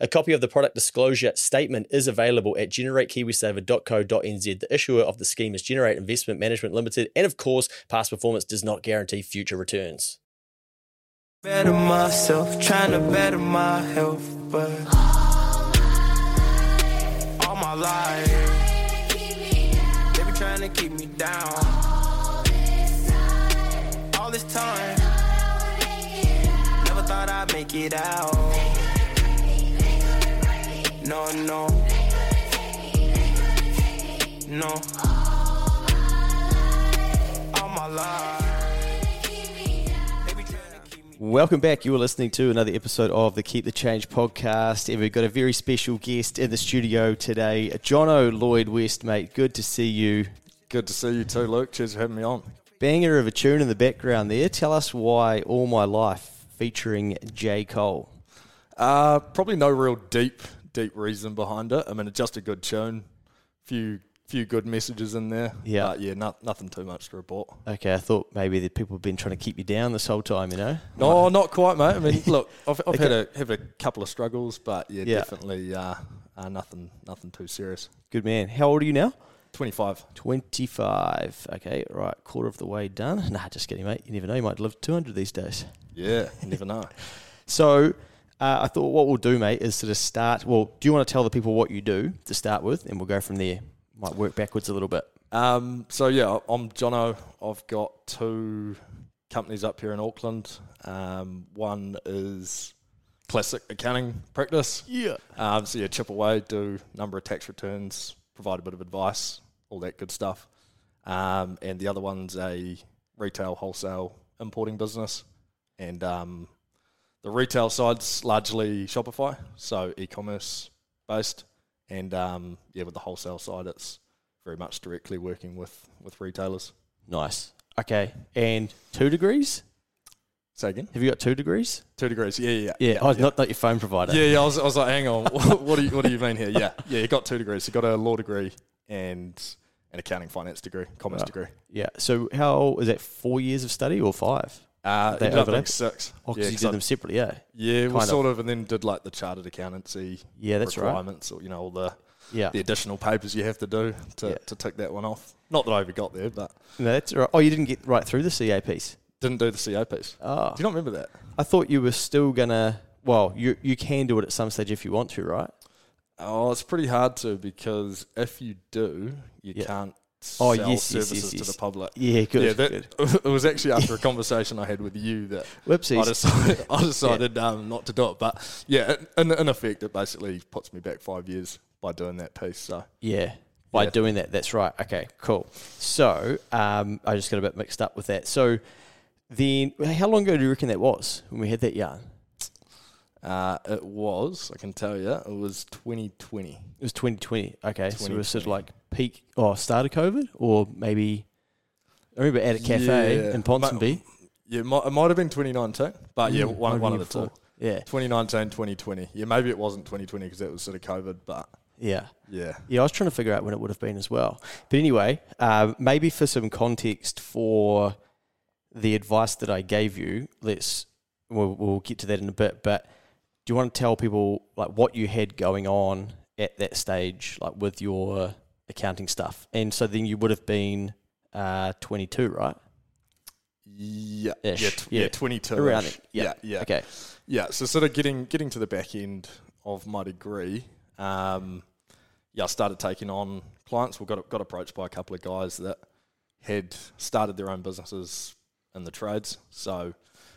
A copy of the product disclosure statement is available at generatekiwisaver.co.nz. The issuer of the scheme is Generate Investment Management Limited, and of course, past performance does not guarantee future returns. Better myself, trying to better my health, but all my life they been trying to keep me down. All this time, never thought I'd make it out. No, no, no. All my life, they be trying to keep me. Welcome back. You are listening to another episode of the Keep the Change podcast, and we've got a very special guest in the studio today, Jono Lloyd West, mate. Good to see you. Good to see you too, Luke. Cheers for having me on. Banger of a tune in the background there. Tell us why All My Life featuring J. Cole. Uh, probably no real deep, deep reason behind it. I mean, it's just a good tune. Few, few good messages in there. Yeah. But yeah, not, nothing too much to report. Okay, I thought maybe the people have been trying to keep you down this whole time, you know? No, not quite, mate. I mean, look, I've, I've had a have a couple of struggles, but yeah, Yeah. definitely uh, uh, nothing, nothing too serious. Good man. How old are you now? Twenty five. 25. Okay, right, quarter of the way done. Nah, just kidding, mate. You never know, you might live to 200 these days. Yeah, you never know. So, uh, I thought what we'll do, mate, is sort of start. Well, do you want to tell the people what you do to start with, and we'll go from there? Might work backwards a little bit. Um, so yeah, I'm Jono. I've got two companies up here in Auckland. Um, one is classic accounting practice. Yeah. Um, so yeah, chip away, do number of tax returns, provide a bit of advice, all that good stuff. Um, and the other one's a retail wholesale importing business, and um, the retail side's largely Shopify, so e-commerce based, and um, yeah, with the wholesale side, it's very much directly working with with retailers. Nice. Okay, and two degrees? Say again. Have you got two degrees? Two degrees. Yeah, yeah, Yeah, oh, not, not your phone provider. Yeah, yeah. I was, I was like, hang on, what, what do you what do you mean here? Yeah, yeah. You got two degrees. You got a law degree and an accounting finance degree, commerce Right. degree. Yeah. So, how is that four years of study or five? Uh, They ended up being six. Oh, because yeah, you did I- them separately, yeah. yeah, well, sort of, and then did like the chartered accountancy Yeah, that's right. requirements, or you know, all the Yeah. the additional papers you have to do to, Yeah. to tick that one off. Not that I ever got there, but No, that's right. Oh, you didn't get right through the CA piece. didn't do the CA piece. Oh. Do you not remember that? I thought you were still gonna. Well, you you can do it at some stage if you want to, right? Oh, it's pretty hard to because if you do, you Yeah. can't Oh, yes, yes, services yes, to yes. the public. Yeah, good. yeah, good. it was actually after a conversation I had with you that I decided, I decided um, not to do it. But yeah, in, in effect, it basically puts me back five years by doing that piece. So Yeah. By Yeah. doing that, that's right. Okay, cool. So um, I just got a bit mixed up with that. So then, how long ago do you reckon that was when we had that yarn? Uh, it was, I can tell you, it was 2020. It was 2020. Okay, so it was sort of like peak or start of COVID, or maybe I remember at a cafe Yeah. in Ponsonby. Yeah, it might, it might have been 2019, but yeah, Mm, one, one of the two. Yeah, 2019, 2020. Yeah, maybe it wasn't 2020 because that was sort of COVID, but yeah. yeah. Yeah, I was trying to figure out when it would have been as well. But anyway, um, maybe for some context for the advice that I gave you, let's we'll, we'll get to that in a bit. But do you want to tell people like what you had going on at that stage, like with your accounting stuff? And so then you would have been uh, 22, right? Yeah, Ish, yeah, tw- yeah. yeah, 22. Around it. Yeah, Yeah. yeah. Okay. Yeah, so sort of getting getting to the back end of my degree, um, yeah, I started taking on clients. We got got approached by a couple of guys that had started their own businesses in the trades. So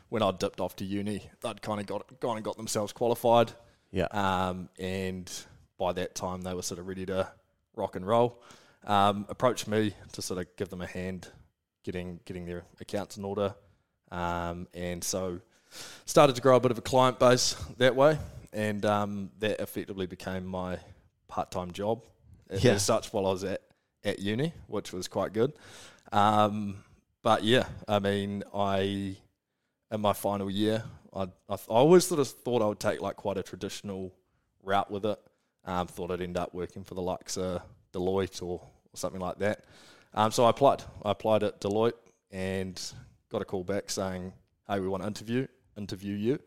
when I dipped off to uni, they'd kind of got gone and got themselves qualified, Yeah. um, and by that time they were sort of ready to rock and roll. Um, approached me to sort of give them a hand getting getting their accounts in order, um, and so started to grow a bit of a client base that way, and um, that effectively became my part time job as, Yeah. as such while I was at at uni, which was quite good. Um, but yeah, I mean, I in my final year, I, I, I always sort of thought I would take like quite a traditional route with it. Um, thought I'd end up working for the likes of Deloitte or, or something like that. Um, so I applied. I applied at Deloitte and got a call back saying, "Hey, we want to interview interview you."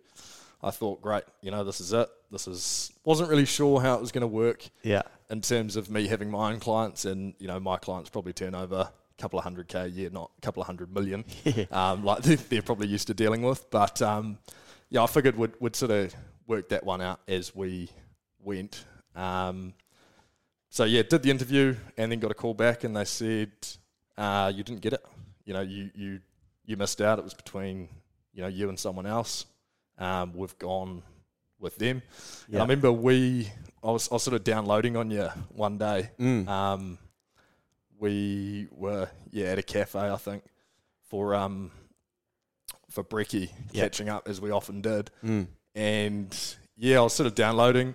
I thought, great, you know, this is it. This is wasn't really sure how it was going to work Yeah. in terms of me having my own clients, and you know, my clients probably turn over couple of hundred k a year, not a couple of hundred million, um, like they're, they're probably used to dealing with. But um, yeah, I figured we'd, we'd sort of work that one out as we went. Um, so yeah, did the interview and then got a call back, and they said uh, you didn't get it. You know, you you you missed out. It was between you know you and someone else. Um, we've gone with them. And I remember we, I was, I was sort of downloading on you one day. Mm. Um, we were yeah at a cafe I think for um for brekkie Yep. catching up as we often did, Mm. and yeah I was sort of downloading,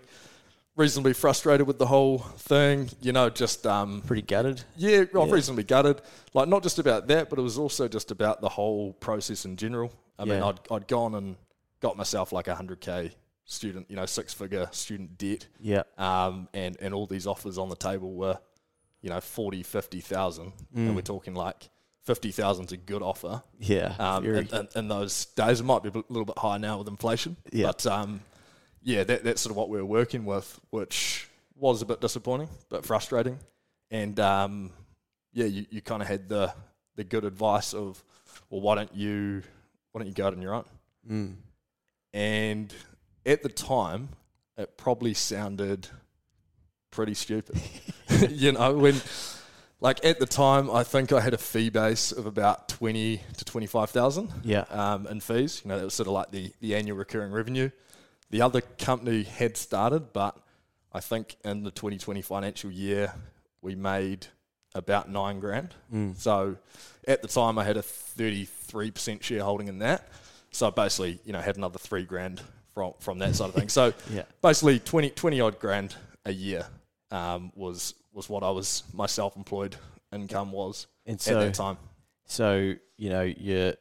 reasonably frustrated with the whole thing. You know, just um Pretty gutted. yeah, was Yeah. reasonably gutted. Like not just about that, but it was also just about the whole process in general. I mean, I'd I'd gone and got myself like a hundred k student, you know, six figure student debt, Yeah. um, and and all these offers on the table were, you know, 40, 50,000. Mm. and we're talking like. 50,000 is a good offer. Yeah. Um, in, in, in those days, it might be a little bit higher now with inflation. Yeah. But um, yeah, that, that's sort of what we were working with, which was a bit disappointing, but frustrating. And um, yeah, you, you kind of had the the good advice of, well, why don't you why don't you go out on your own? mm. And at the time, it probably sounded pretty stupid. you know, when like at the time, I think I had a fee base of about twenty to twenty five thousand Yeah. um, in fees. You know, that was sort of like the, the annual recurring revenue. The other company had started, but I think in the 2020 financial year, we made about nine grand. Mm. So at the time, I had a 33% shareholding in that. So I basically, you know, had another three grand from, from that side of things. So Yeah. basically 20, 20 odd grand a year um, was, was what I was, my self-employed income was And at so, that time. so you know, you're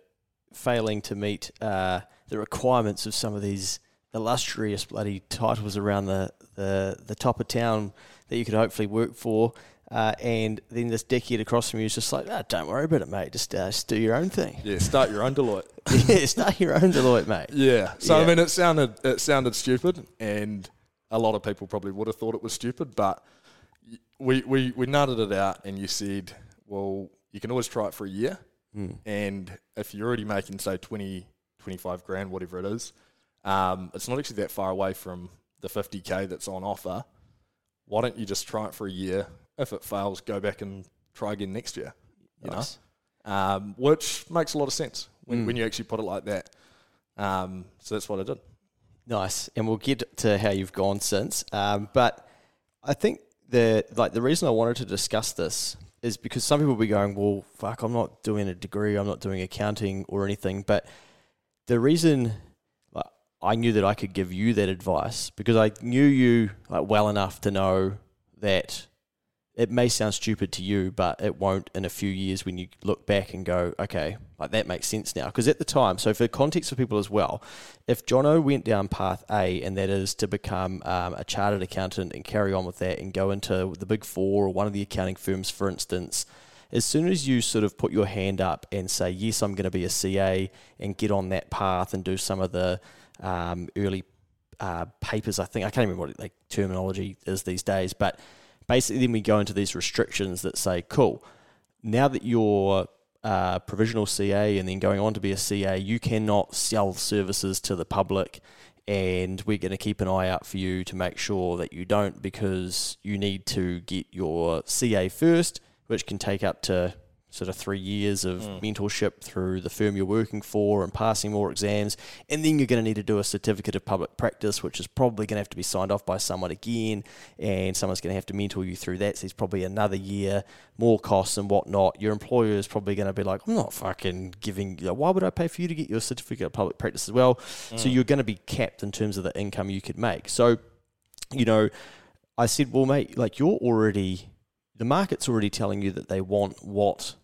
failing to meet uh, the requirements of some of these illustrious bloody titles around the, the, the top of town that you could hopefully work for. Uh, and then this dickhead across from you is just like, ah, don't worry about it, mate. Just, uh, just do your own thing. Yeah, start your own Deloitte. yeah, start your own Deloitte, mate. Yeah. So I mean, it sounded it sounded stupid, and a lot of people probably would have thought it was stupid. But we we we nutted it out, and you said, well, you can always try it for a year, Mm. and if you're already making say 20, 25 grand, whatever it is, um, it's not actually that far away from the fifty k that's on offer. Why don't you just try it for a year? If it fails, go back and try again next year. You know Nice. um, which makes a lot of sense when, Mm. when you actually put it like that. Um, so that's what I did. Nice, and we'll get to how you've gone since. Um, but I think the like the reason I wanted to discuss this is because some people will be going, "Well, fuck, I'm not doing a degree, I'm not doing accounting or anything." But the reason like, I knew that I could give you that advice because I knew you like well enough to know that it may sound stupid to you, but it won't in a few years when you look back and go, okay, like that makes sense now. Because at the time, so for context for people as well, if Jono went down path A, and that is to become um, a chartered accountant and carry on with that and go into the big four or one of the accounting firms, for instance, as soon as you sort of put your hand up and say, yes, I'm going to be a CA and get on that path and do some of the um, early uh, papers, I think, I can't remember what like terminology is these days, but basically then we go into these restrictions that say, cool, now that you're uh, provisional CA and then going on to be a CA, you cannot sell services to the public. And we're going to keep an eye out for you to make sure that you don't because you need to get your CA first, which can take up to sort of three years of hmm. mentorship through the firm you're working for and passing more exams. And then you're going to need to do a certificate of public practice, which is probably going to have to be signed off by someone again. And someone's going to have to mentor you through that. So it's probably another year, more costs and whatnot. Your employer is probably going to be like, I'm not fucking giving, you know, why would I pay for you to get your certificate of public practice as well? So hmm. you're going to be capped in terms of the income you could make. So, you know, I said, well, mate, like you're already, the market's already telling you that they want what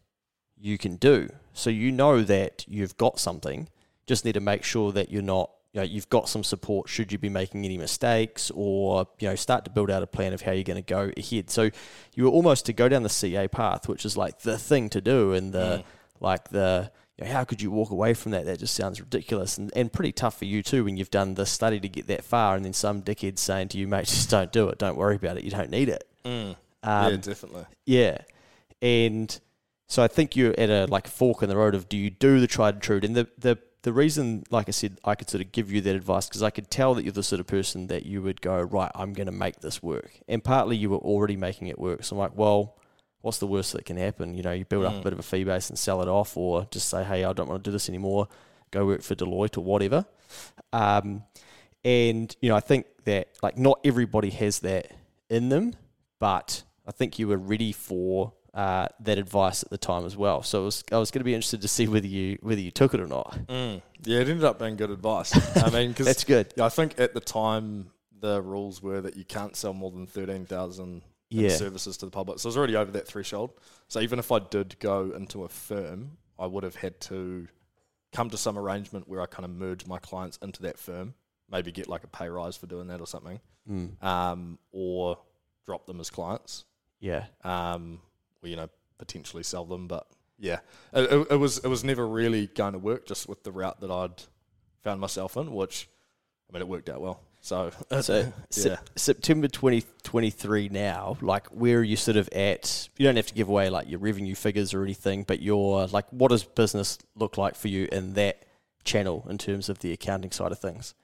you can do. So you know that you've got something. Just need to make sure that you're not, you know, you've got some support should you be making any mistakes or, you know, start to build out a plan of how you're going to go ahead. So you were almost to go down the CA path, which is like the thing to do and the, like the, you know, how could you walk away from that? That just sounds ridiculous and, and pretty tough for you too when you've done the study to get that far and then some dickhead saying to you, mate, just don't do it. Don't worry about it. You don't need it. yeah, Um, definitely. yeah. And so I think you're at a like fork in the road of do you do the tried and true? And the the the reason, like I said, I could sort of give you that advice because I could tell that you're the sort of person that you would go right. I'm going to make this work, and partly you were already making it work. So I'm like, well, what's the worst that can happen? You know, you build up a bit of a fee base and sell it off, or just say, hey, I don't want to do this anymore. Go work for Deloitte or whatever. Um, and you know, I think that like not everybody has that in them, but I think you were ready for uh, that advice at the time as well. So it was, I was going to be interested to see whether you whether you took it or not. Mm. Yeah, it ended up being good advice. I mean, because That's good. I think at the time the rules were that you can't sell more than thirteen thousand Yeah. services to the public. So I was already over that threshold. So even if I did go into a firm, I would have had to come to some arrangement where I kind of merge my clients into that firm, maybe get like a pay rise for doing that or something, Mm. um, or drop them as clients. Yeah, um, you know, potentially sell them. But yeah, it, it, it was it was never really going to work just with the route that I'd found myself in, which I mean, it worked out well. So, So yeah, Sep- September 2023 now, like where are you sort of at? You don't have to give away like your revenue figures or anything, but your like what does business look like for you in that channel in terms of the accounting side of things?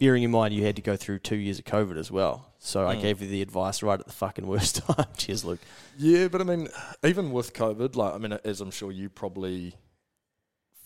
Bearing in mind you had to go through two years of COVID as well. So I Mm. gave you the advice right at the fucking worst time. Cheers, Luke. yeah. But I mean, even with COVID, like I mean, as I'm sure you probably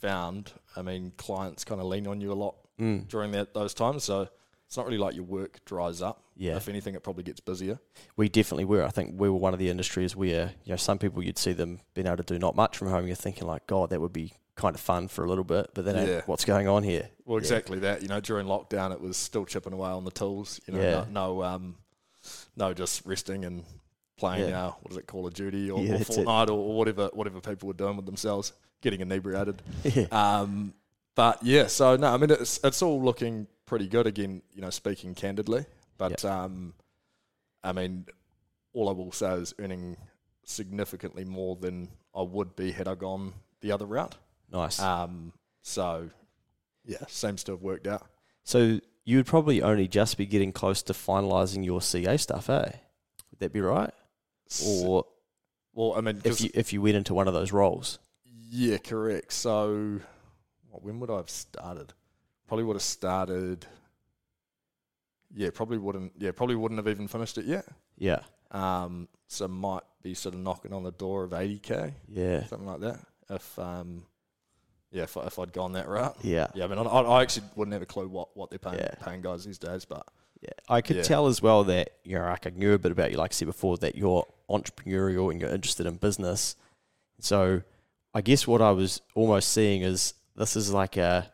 found, I mean, clients kind of lean on you a lot Mm. during that those times. So it's not really like your work dries up. Yeah. If anything, it probably gets busier. We definitely were. I think we were one of the industries where, you know, some people you'd see them being able to do not much from home. You're thinking like, God, that would be kind of fun for a little bit, but then Yeah. what's going on here? Well, Yeah. exactly that. You know, during lockdown, it was still chipping away on the tools. You know, Yeah. no, no, um, no, just resting and playing. Yeah. Uh, what is it, Call of Duty or, Yeah, or. Fortnite or, or whatever, whatever people were doing with themselves, getting inebriated. Yeah. Um, but yeah, so no, I mean, it's it's all looking pretty good again. You know, speaking candidly, but um, I mean, all I will say is earning significantly more than I would be had I gone the other route. Nice. Um, so yeah, seems to have worked out. So you would probably only just be getting close to finalising your CA stuff, eh? Would that be right? Or well, I mean, if you if you went into one of those roles? yeah, correct. So what, when would I have started? Probably would have started. Yeah, probably wouldn't. Yeah, probably wouldn't have even finished it yet. Yeah, Um, so might be sort of knocking on the door of eighty k, yeah, something like that. If um, yeah, if, I- if I'd gone that route. yeah, Yeah, I mean, I, I actually wouldn't have a clue what, what they're paying Yeah. paying guys these days, but yeah. I could Yeah. tell as well that you know, like I knew a bit about you, like I said before, that you're entrepreneurial and you're interested in business. So I guess what I was almost seeing is this is like a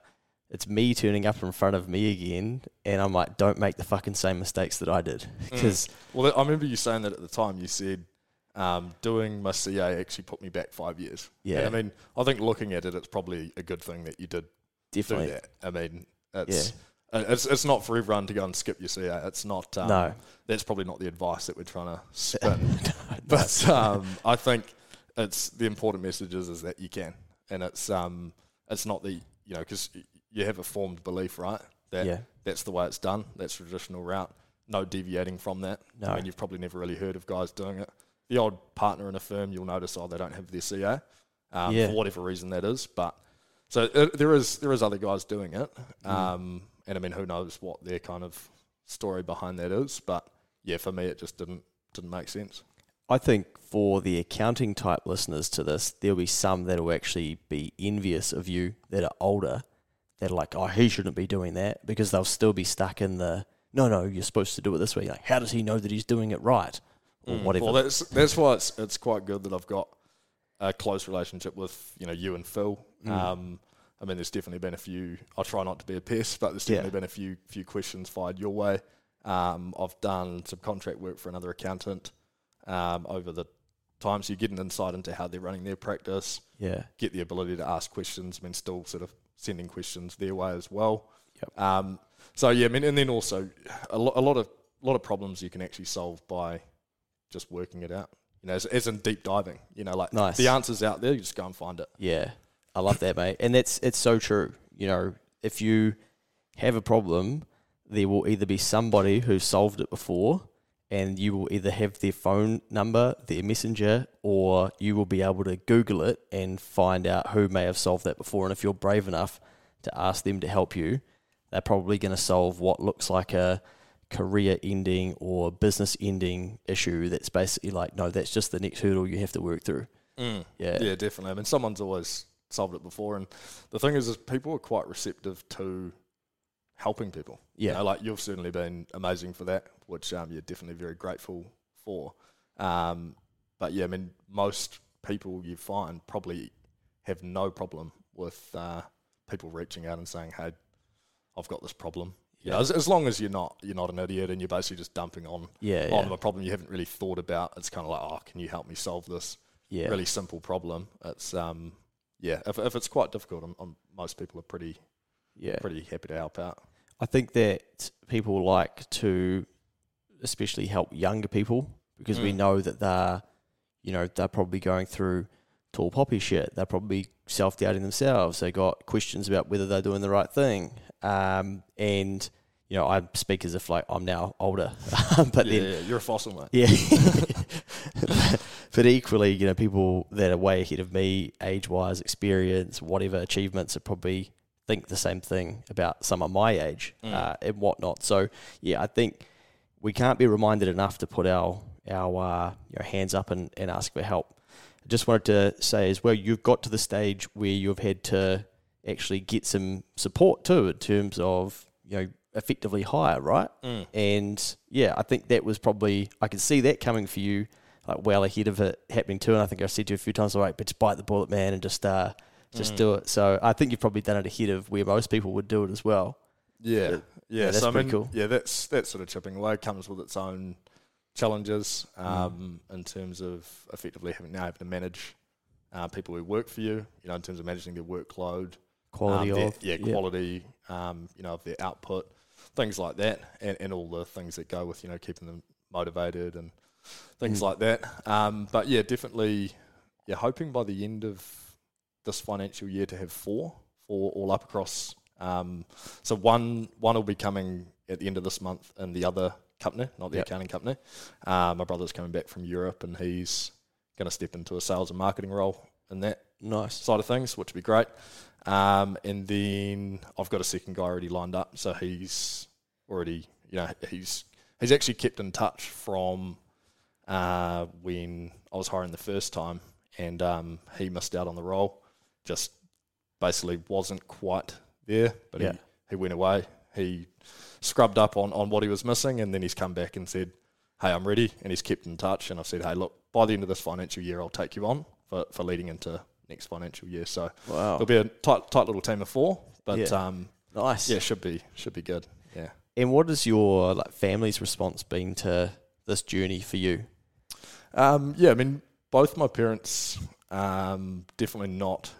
it's me turning up in front of me again, and I'm like, don't make the fucking same mistakes that I did mm. because Well, I remember you saying that at the time. You said um, doing my CA actually put me back five years. Yeah. And I mean, I think looking at it, it's probably a good thing that you did definitely do that. I mean, it's, uh, it's it's not for everyone to go and skip your CA. It's not. Um, No. That's probably not the advice that we're trying to spin. but um, I think it's the important message is, is that you can, and it's um, it's not the you know because you have a formed belief, right? That Yeah. that's the way it's done. That's traditional route. No deviating from that. No. I mean, you've probably never really heard of guys doing it. The old partner in a firm, you'll notice, oh, they don't have their CA um, Yeah. for whatever reason that is. But so uh, there is there is other guys doing it, Mm. um, and I mean, who knows what their kind of story behind that is? But yeah, for me, it just didn't didn't make sense. I think for the accounting type listeners to this, there'll be some that will actually be envious of you that are older, that are like, oh, he shouldn't be doing that because they'll still be stuck in the, no, no, you're supposed to do it this way. Like, how does he know that he's doing it right? Or whatever. Well, that's that's why it's it's quite good that I've got a close relationship with you know you and Phil. Mm. Um, I mean, there's definitely been a few. I try not to be a pest, but there's Yeah. definitely been a few few questions fired your way. Um, I've done some contract work for another accountant um, over the time, so you get an insight into how they're running their practice. yeah. Get the ability to ask questions. I mean, still sort of sending questions their way as well. Yep. Um, so yeah, I mean, and then also a, lo- a lot of a lot of problems you can actually solve by just working it out. You know, as, as in deep diving. You know, like Nice. the answer's out there. You just go and find it. Yeah, I love that, mate. And that's it's so true. You know, if you have a problem, there will either be somebody who solved it before, and you will either have their phone number, their messenger, or you will be able to Google it and find out who may have solved that before. And if you're brave enough to ask them to help you, they're probably going to solve what looks like a career ending or business ending issue that's basically like no that's just the next hurdle you have to work through yeah Yeah, definitely. I mean, someone's always solved it before, and the thing is, is people are quite receptive to helping people. You Yeah. know, like you've certainly been amazing for that, which um, you're definitely very grateful for. Um, but yeah, I mean, most people you find probably have no problem with uh, people reaching out and saying, "Hey, I've got this problem." Yeah. as, as long as you're not you're not an idiot and you're basically just dumping on yeah on yeah, a problem you haven't really thought about. It's kind of like, "Oh, can you help me solve this?" yeah. really simple problem. It's um yeah, if if it's quite difficult, i I'm, most people are pretty yeah pretty happy to help out. I think that people like to especially help younger people because we Mm. know that they're, you know, they're probably going through tall poppy shit. They're probably self doubting themselves. They got questions about whether they're doing the right thing. Um, and, you know, I speak as if like I'm now older, but yeah, then yeah, you're a fossil, mate. yeah. but equally, you know, people that are way ahead of me, age wise, experience, whatever achievements, are probably think the same thing about some of my age Mm. uh, and whatnot. So, yeah, I think we can't be reminded enough to put our our uh, you know, hands up and, and ask for help. I just wanted to say as well, you've got to the stage where you've had to actually get some support too in terms of you know effectively hire, right? Mm. And yeah, I think that was probably I could see that coming for you like well ahead of it happening too. And I think I've said to you a few times, all right, but just bite the bullet, man, and just uh just Mm. do it. So I think you've probably done it ahead of where most people would do it as well. Yeah, Yeah, yeah. that's so I pretty mean, cool. yeah, that's that sort of chipping away comes with its own challenges Mm. um, in terms of effectively having now having to manage uh, people who work for you. You know, in terms of managing their workload, Quality um, their- of yeah, quality, um, you know, of their output, things like that, and, and all the things that go with you know keeping them motivated and things Mm. like that. Um, but yeah, definitely, yeah, hoping by the end of this financial year to have four, four all up across. Um, so one one will be coming at the end of this month, and the other company, not the Yep. accounting company. Uh, my brother's coming back from Europe, and he's going to step into a sales and marketing role in that Nice. side of things, which would be great. Um, and then I've got a second guy already lined up, so he's already, you know, he's he's actually kept in touch from uh, when I was hiring the first time, and um, he missed out on the role, just basically wasn't quite there, but Yeah. he, he went away. He scrubbed up on, on what he was missing, and then he's come back and said, "Hey, I'm ready," and he's kept in touch. And I've said, "Hey, look, by the end of this financial year, I'll take you on for, for leading into next financial year." So Wow. it'll be a tight tight little team of four, but Yeah. um, Nice. yeah, should be should be good. Yeah. And what has your like family's response been to this journey for you? Um, yeah, I mean, both my parents um, definitely not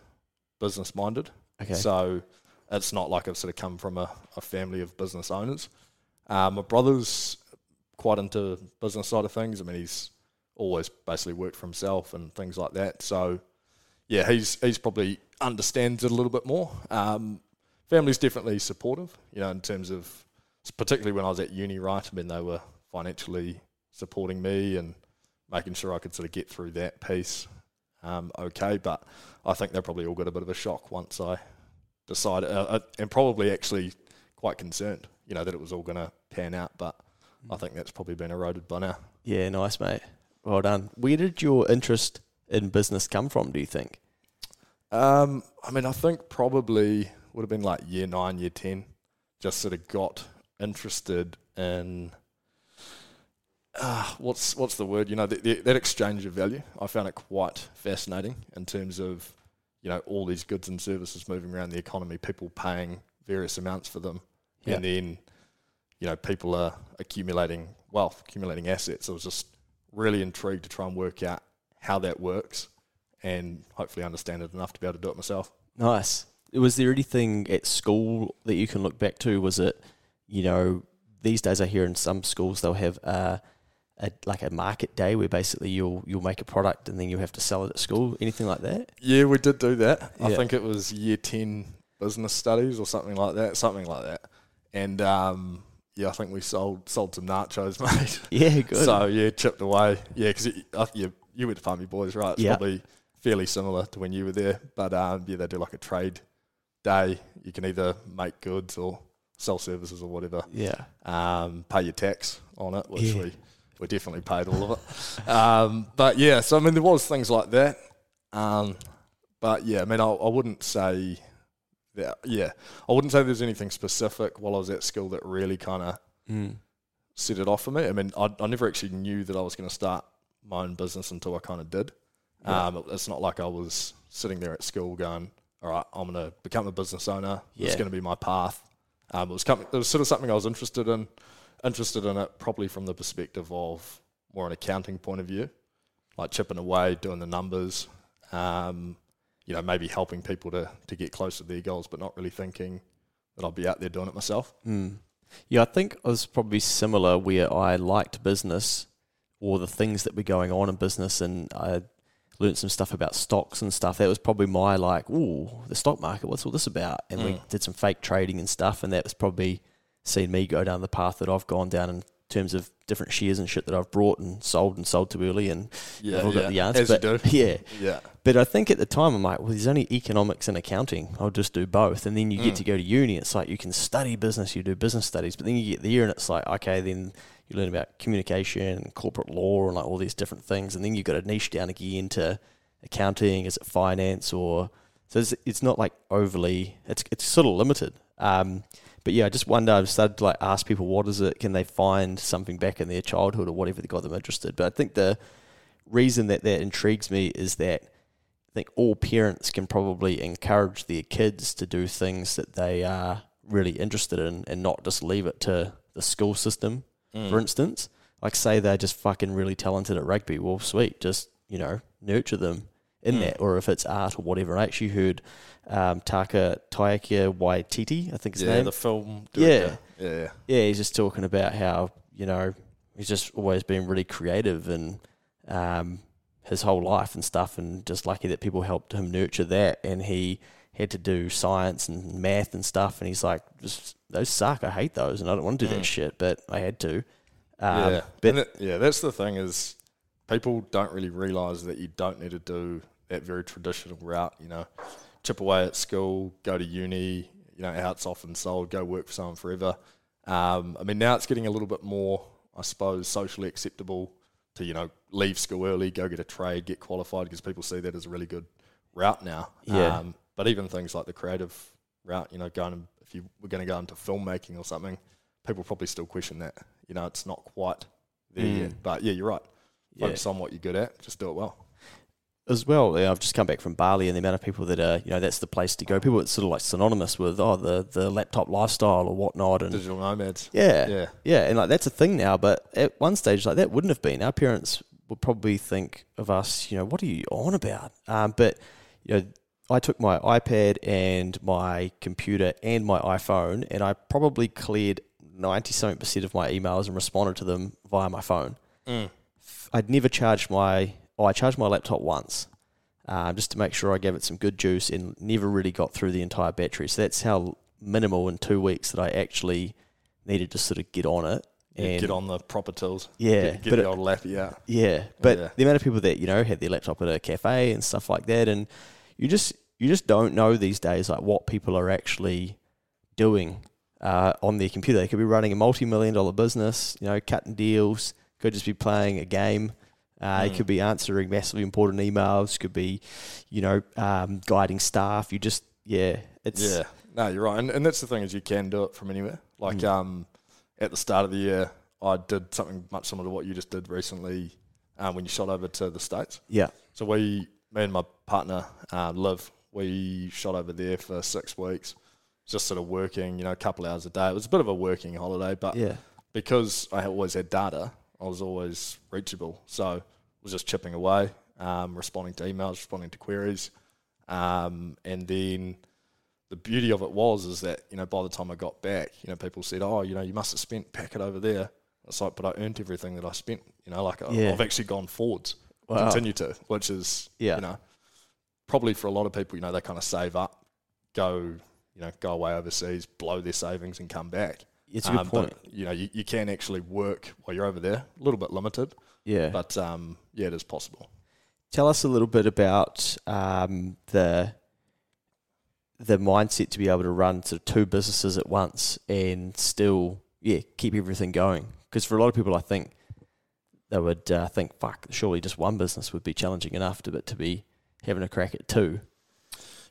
business minded. Okay. So it's not like I've sort of come from a, a family of business owners. Uh, my brother's quite into business side of things. I mean, he's always basically worked for himself and things like that. So yeah, he's he's probably understands it a little bit more. Um, family's definitely supportive, you know, in terms of particularly when I was at uni, right? I mean, they were financially supporting me and making sure I could sort of get through that piece um, okay. But I think they probably all got a bit of a shock once I decided, uh, uh, and probably actually quite concerned, you know, that it was all going to pan out. But I think that's probably been eroded by now. Yeah, nice, mate. Well done. Where did your interest in business come from? Do you think? Um, I mean, I think probably would have been like year nine, year ten. Just sort of got interested in uh, what's what's the word? You know, the, the, that exchange of value. I found it quite fascinating in terms of you know all these goods and services moving around the economy, people paying various amounts for them, Yeah. and then you know people are accumulating wealth, accumulating assets. I was just really intrigued to try and work out how that works, and hopefully understand it enough to be able to do it myself. Nice. Was there anything at school that you can look back to? Was it, you know, these days I hear in some schools they'll have a, a like a market day where basically you'll you'll make a product and then you have to sell it at school. Anything like that? Yeah, we did do that. I think it was year 10 business studies or something like that, something like that. And um, yeah, I think we sold sold some nachos, mate. Yeah, good. So yeah, chipped away. Yeah, because uh, you, went to Farmy Boys, right? It's Yeah. probably fairly similar to when you were there. But um, yeah, they do like a trade day. You can either make goods or sell services or whatever. yeah. Um, pay your tax on it, which Yeah. we, we definitely paid all of it. um, but yeah, so I mean, there was things like that. Um, but yeah, I mean, I, I wouldn't say that. Yeah, I wouldn't say there's anything specific while I was at school that really kind of Mm. set it off for me. I mean, I, I never actually knew that I was going to start my own business until I kind of did. Yeah. Um, it- it's not like I was sitting there at school going, "All right, I'm going to become a business owner. Yeah. It's going to be my path." Um, it was coming, it was sort of something I was interested in, interested in it probably from the perspective of more an accounting point of view, like chipping away, doing the numbers, um, you know, maybe helping people to to get closer to their goals, but not really thinking that I'll be out there doing it myself. Mm. Yeah, I think it was probably similar where I liked business or the things that were going on in business and I learned some stuff about stocks and stuff. That was probably my like, ooh, the stock market, what's all this about? And we Mm. did some fake trading and stuff and that was probably seen me go down the path that I've gone down in terms of different shares and shit that I've brought and sold and sold too early and Yeah, I've all got the answer. as but yeah. Yeah. But I think at the time I'm like, well, there's only economics and accounting. I'll just do both. And then you get Mm. to go to uni. It's like you can study business, you do business studies, but then you get there and it's like, okay, then you learn about communication and corporate law and like all these different things. And then you've got to niche down again to accounting. Is it finance or so? It's, it's not like overly. It's it's sort of limited. Um, but yeah, I just wonder. I've started to like ask people, what is it? Can they find something back in their childhood or whatever that got them interested? But I think the reason that that intrigues me is that I think all parents can probably encourage their kids to do things that they are really interested in and not just leave it to the school system, Mm. for instance. Like, say they're just fucking really talented at rugby. Well, sweet, just, you know, nurture them in Mm. that. Or if it's art or whatever. I actually heard um, Taka Taika Waititi, I think his yeah, name. the film. Yeah. Director. Yeah. Yeah. yeah, he's just talking about how you know he's just always been really creative and um, his whole life and stuff, and just lucky that people helped him nurture that, and he had to do science and math and stuff, and he's like, just those suck. I hate those, and I don't want to do that Mm. shit, but I had to. Um, yeah, but that- yeah, that's the thing is people don't really realise that you don't need to do that very traditional route. You know, chip away at school, go to uni. You know, how it's often sold, go work for someone forever. Um, I mean, now it's getting a little bit more, I suppose, socially acceptable to you know leave school early, go get a trade, get qualified because people see that as a really good route now. Yeah. Um, but even things like the creative route, you know, going if you were going to go into filmmaking or something, people probably still question that. You know, it's not quite there Mm. yet. But yeah, you're right. Yeah. Focus on what you're good at. Just do it well. as well, yeah, I've just come back from Bali, and the amount of people that are, you know, that's the place to go. People that's sort of like synonymous with oh the the laptop lifestyle or whatnot, and Digital nomads. yeah, Yeah. Yeah, and like that's a thing now, but at one stage, like that wouldn't have been. Our parents would probably think of us, you know, what are you on about? Um, but you know, I took my iPad and my computer and my iPhone, and I probably cleared ninety something percent of my emails and responded to them via my phone. Mm. I'd never charged my. Oh, I charged my laptop once, um, just to make sure I gave it some good juice, and never really got through the entire battery. So that's how minimal in two weeks that I actually needed to sort of get on it. Yeah, And get on the proper tools. Yeah, Get, get but the it- old lappy out. yeah, but Yeah. the amount of people that you know had their laptop at a cafe and stuff like that, and you just you just don't know these days like what people are actually doing uh, on their computer. They could be running a multi-million dollar business, you know, cutting deals. Could just be playing a game. Uh, It could be answering massively important emails. Could be, you know, um, guiding staff. You just yeah, it's Yeah, no, you're right, and, and that's the thing is you can do it from anywhere. Like um, at the start of the year, I did something much similar to what you just did recently um, when you shot over to the states. yeah, So we, me and my partner, uh, Liv, we shot over there for six weeks, just sort of working, you know, a couple hours a day. It was a bit of a working holiday, but yeah, because I always had data, I was always reachable. So I was just chipping away, um, responding to emails, responding to queries. Um, and then the beauty of it was is that, you know, by the time I got back, you know, people said, oh, you know, you must have spent packet over there. It's like, but I earned everything that I spent. You know, like I- Yeah. I've actually gone forwards, Wow. continue to, which is, Yeah. you know, probably for a lot of people, you know, they kind of save up, go, you know, go away overseas, blow their savings and come back. It's a good Um, point. But, you know, you, you can actually work while you're over there. A little bit limited, yeah, but um, yeah, it is possible. Tell us a little bit about um, the the mindset to be able to run sort of two businesses at once and still, yeah, keep everything going. Because for a lot of people, I think they would uh, think, "Fuck, surely just one business would be challenging enough to but to be having a crack at two.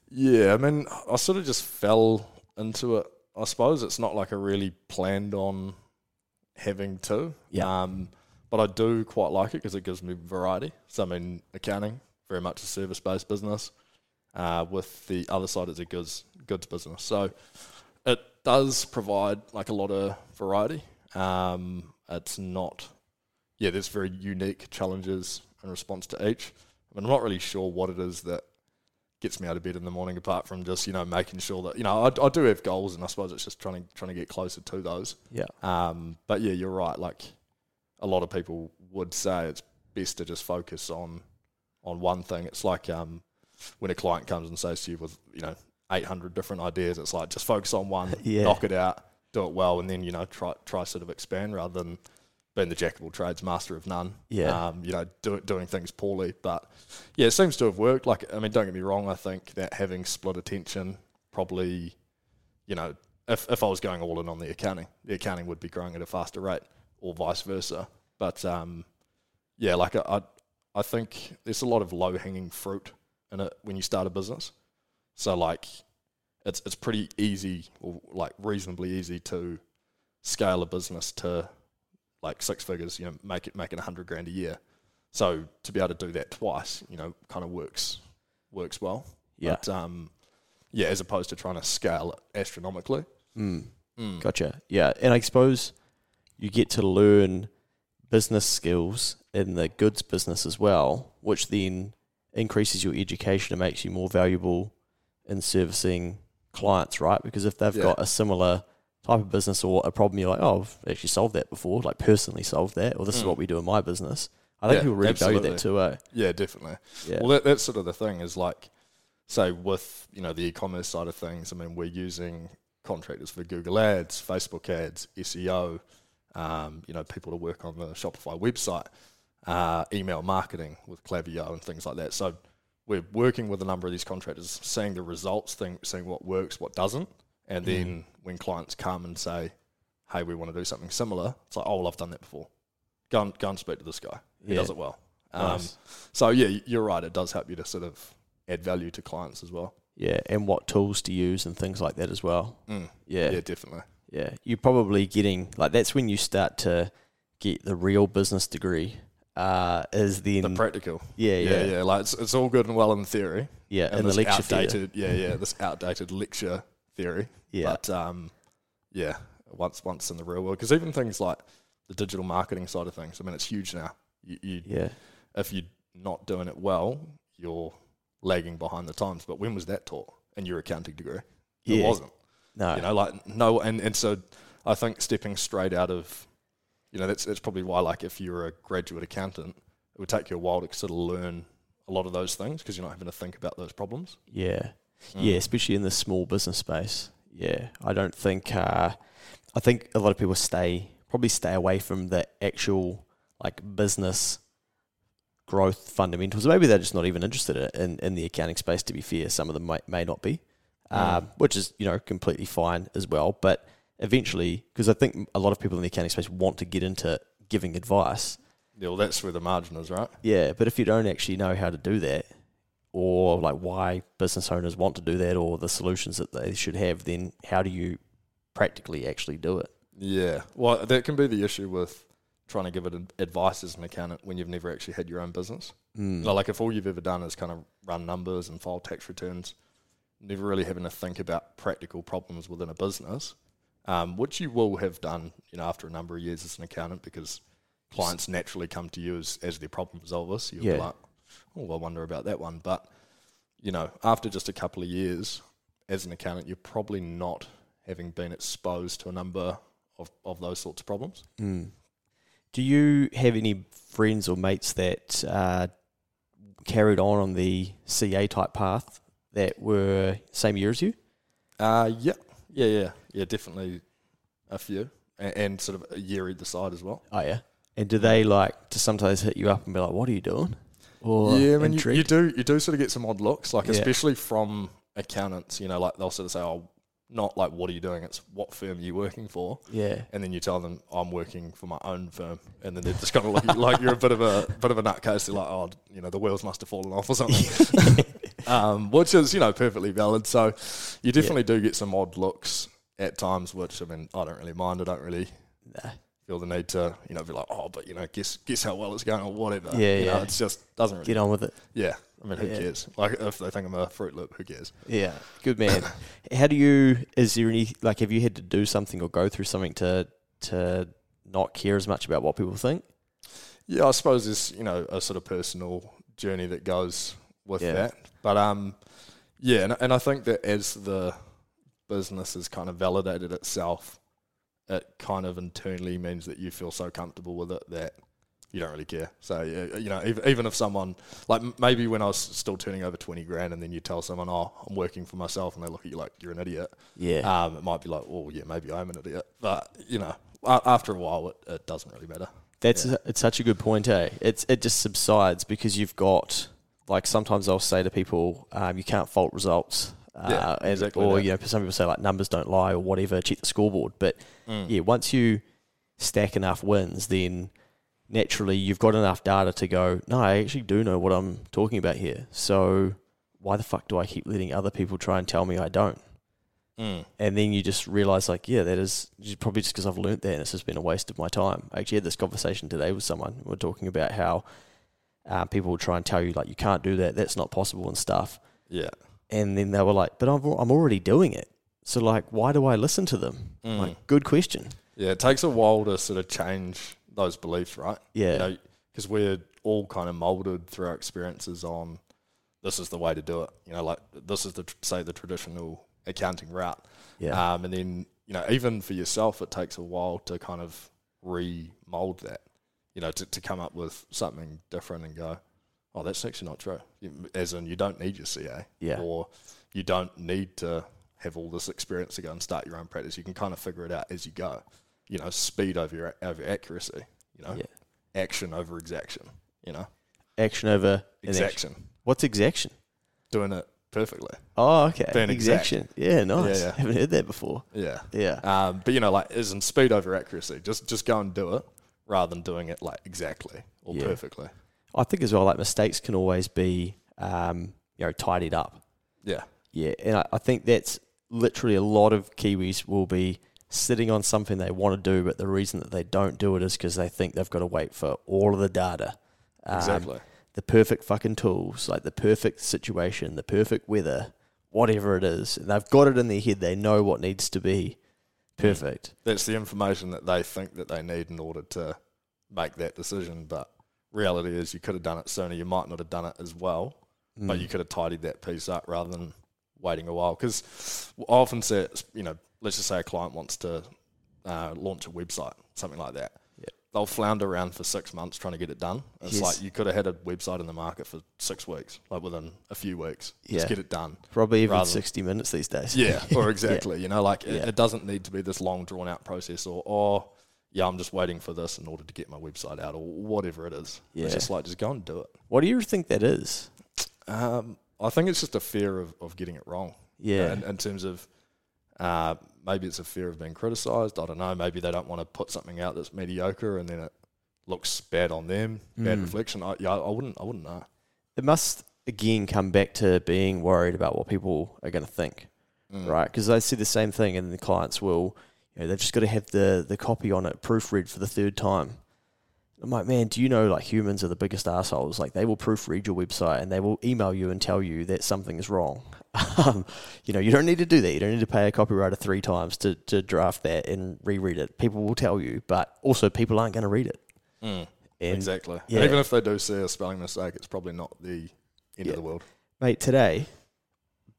Yeah, I mean, I sort of just fell into it. I suppose it's not like I really planned on having to. Yeah. Um, but I do quite like it because it gives me variety. So I mean, accounting very much a service based business. Uh, with the other side, it's a goods goods business. So it does provide like a lot of variety. Um, it's not, yeah, there's very unique challenges in response to each. I'm not really sure what it is that gets me out of bed in the morning, apart from just you know making sure that you know I, I do have goals, and I suppose it's just trying to trying to get closer to those. Yeah. Um, but yeah, you're right. Like a lot of people would say, it's best to just focus on on one thing. It's like um, when a client comes and says to you with you know 800 different ideas, it's like just focus on one, Yeah. knock it out, do it well, and then you know try try sort of expand rather than being the jack of all trades, master of none. Yeah. Um, you know, do, doing things poorly, but yeah, it seems to have worked. Like, I mean, don't get me wrong. I think that having split attention probably, you know, if if I was going all in on the accounting, the accounting would be growing at a faster rate, or vice versa. But um, yeah, like I, I, I think there's a lot of low hanging fruit in it when you start a business. So like, it's it's pretty easy, or like reasonably easy to scale a business to like six figures. You know, make it make it a hundred grand a year. So to be able to do that twice, you know, kind of works works well. Yeah. But um, yeah, as opposed to trying to scale it astronomically. Mm. Mm. Gotcha. Yeah, and I suppose you get to learn business skills in the goods business as well, which then increases your education and makes you more valuable in servicing clients, right? Because if they've Yeah. got a similar type of business or a problem, you're like, oh, I've actually solved that before, like personally solved that, or this is Mm. what we do in my business. I think Yeah, people really value that too, eh? Yeah, definitely. Yeah. Well, that, that's sort of the thing is like, say with you know the e-commerce side of things. I mean, we're using contractors for Google Ads, Facebook ads, SEO. Um, you know, people to work on the Shopify website, uh, email marketing with Klaviyo and things like that. So we're working with a number of these contractors, seeing the results, thing, seeing what works, what doesn't, and then when clients come and say, "Hey, we want to do something similar," it's like, "Oh, well, I've done that before. Go and go and speak to this guy. He Yeah. does it well." Um, Nice. so yeah, you're right. It does help you to sort of add value to clients as well. Yeah, and what tools to use and things like that as well. Mm. Yeah. Yeah, definitely. Yeah, you're probably getting like that's when you start to get the real business degree. Uh, is then The practical. yeah, Yeah, yeah, yeah. Like it's, it's all good and well in theory. yeah, And in the this lecture theatre. outdated, yeah, yeah, this outdated lecture theory. Yeah, But um, yeah, once once in the real world, because even things like the digital marketing side of things, I mean, it's huge now. You, you yeah, if you're not doing it well, you're lagging behind the times. But when was that taught in your accounting degree? Yeah. It wasn't. no, You know, like no, and, and so I think stepping straight out of, you know, that's that's probably why like if you're a graduate accountant, it would take you a while to sort of learn a lot of those things because you're not having to think about those problems. yeah, Mm. yeah, especially in the small business space. Yeah, I don't think. Uh, I think a lot of people stay probably stay away from the actual like business growth fundamentals. Maybe they're just not even interested in in the accounting space. To be fair, some of them may may not be, um, which is you know completely fine as well. But eventually, because I think a lot of people in the accounting space want to get into giving advice. Yeah, well, that's where the margin is, right? Yeah, but if you don't actually know how to do that, or like why business owners want to do that, or the solutions that they should have, then how do you practically actually do it? Yeah. Well, that can be the issue with trying to give it advice as an accountant when you've never actually had your own business. Mm. Like if all you've ever done is kind of run numbers and file tax returns, never really having to think about practical problems within a business, um, which you will have done, you know, after a number of years as an accountant because clients naturally come to you as, as their problem resolvers. So you'll Yeah. be like, oh, I wonder about that one. But, you know, after just a couple of years as an accountant, you're probably not having been exposed to a number of, of those sorts of problems. Mm. Do you have any friends or mates that uh, carried on on the CA type path that were same year as you? Uh, yeah, yeah, yeah, yeah, definitely a few, and, and sort of a year either side as well. Oh yeah. And do they like to sometimes hit you up and be like, "What are you doing?" Or yeah, I mean, you, you do you do sort of get some odd looks, like Yeah. especially from accountants. You know, like they'll sort of say, "Oh, not like what are you doing?" It's what firm are you working for, yeah. and then you tell them I'm working for my own firm, and then they're just kind of look like you're a bit of a bit of a nutcase. They're like, "Oh, you know, the wheels must have fallen off or something," um, which is you know perfectly valid. So you definitely do get some odd looks at times, which I mean, I don't really mind. I don't really Nah. Feel the need to, you know, be like, oh, but you know, guess guess how well it's going or whatever. Yeah, you know, yeah. it's just doesn't really. Get on with it. Yeah, I mean, who Yeah. cares? Like if they think I'm a Fruit Loop, who cares? Yeah, good man. How do you? Is there any like? Have you had to do something or go through something to to not care as much about what people think? Yeah, I suppose there's you know a sort of personal journey that goes with Yeah. that, but um, yeah, and, and I think that as the business has kind of validated itself, it kind of internally means that you feel so comfortable with it that you don't really care. So you know, even, if someone like maybe when I was still turning over twenty grand, and then you tell someone, "Oh, I'm working for myself," and they look at you like you're an idiot. Yeah, Um, it might be like, "Oh, yeah, maybe I'm an idiot," but you know, after a while, it, it doesn't really matter. that's yeah. it's such a good point, eh? It's it just subsides because you've got like sometimes I'll say to people, um, you can't fault results. Uh, Yeah, and- exactly Or that. you know, some people say like numbers don't lie or whatever. Check the scoreboard, but Mm. yeah, once you stack enough wins, then naturally you've got enough data to go, no, I actually do know what I'm talking about here. So why the fuck do I keep letting other people try and tell me I don't? Mm. And then you just realize, like, yeah, that is probably just because I've learnt that and it's just been a waste of my time. I actually had this conversation today with someone. We are talking about how uh, people will try and tell you, like, you can't do that, that's not possible and stuff. Yeah. And then they were like, but I'm, I'm already doing it. So, like, why do I listen to them? Mm. Like, good question. Yeah, it takes a while to sort of change those beliefs, right? Yeah. You know, because we're all kind of molded through our experiences on this is the way to do it. You know, like this is the tr- say the traditional accounting route. Yeah. Um, and then you know, even for yourself, it takes a while to kind of remold that. You know, to, to come up with something different and go, oh, that's actually not true. As in, you don't need your CA, Yeah. or you don't need to have all this experience to go and start your own practice. You can kind of figure it out as you go. You know, speed over your over accuracy. You know, Yeah. action over exaction. You know, Action over inaction. exaction, What's exaction? doing it perfectly. Oh, okay. Being exact. exaction. Yeah, nice. Yeah, yeah. Haven't heard that before. Yeah. Yeah. Um, but you know, like as in speed over accuracy. Just just go and do it rather than doing it like exactly or Yeah. perfectly. I think as well, like mistakes can always be, um, you know, tidied up. Yeah. Yeah, and I, I think that's literally a lot of Kiwis will be sitting on something they want to do, but the reason that they don't do it is because they think they've got to wait for all of the data, um, Exactly. the perfect fucking tools, like the perfect situation, the perfect weather, whatever it is. And they've got it in their head. They know what needs to be perfect. That's the information that they think that they need in order to make that decision. But reality is, you could have done it sooner. You might not have done it as well, but Mm. you could have tidied that piece up rather than waiting a while. Because I often say, you know, let's just say a client wants to uh, launch a website, something like that. Yeah. They'll flounder around for six months trying to get it done. It's Yes. like you could have had a website in the market for six weeks, like within a few weeks. Yeah. Just get it done. Probably even rather- 60 minutes these days. Yeah, or exactly. You know, like it, Yeah. it doesn't need to be this long drawn out process or, or yeah, I'm just waiting for this in order to get my website out or whatever it is. Yeah. It's just like just go and do it. What do you think that is? Um, I think it's just a fear of, of getting it wrong. Yeah. In, in terms of uh, maybe it's a fear of being criticised. I don't know. Maybe they don't want to put something out that's mediocre and then it looks bad on them, Mm. bad reflection. I, yeah, I wouldn't. I wouldn't know. It must again come back to being worried about what people are going to think, Mm. right? Because I see the same thing, and the clients will, you know, they've just got to have the the copy on it proofread for the third time. I'm like, man, do you know like humans are the biggest assholes? Like they will proofread your website and they will email you and tell you that something is wrong. um, you know, you don't need to do that. You don't need to pay a copywriter three times to, to draft that and reread it. People will tell you, but also people aren't going to read it. Mm. Exactly. yeah. Even if they do see a spelling mistake, it's probably not the end Yeah. of the world. Mate, today,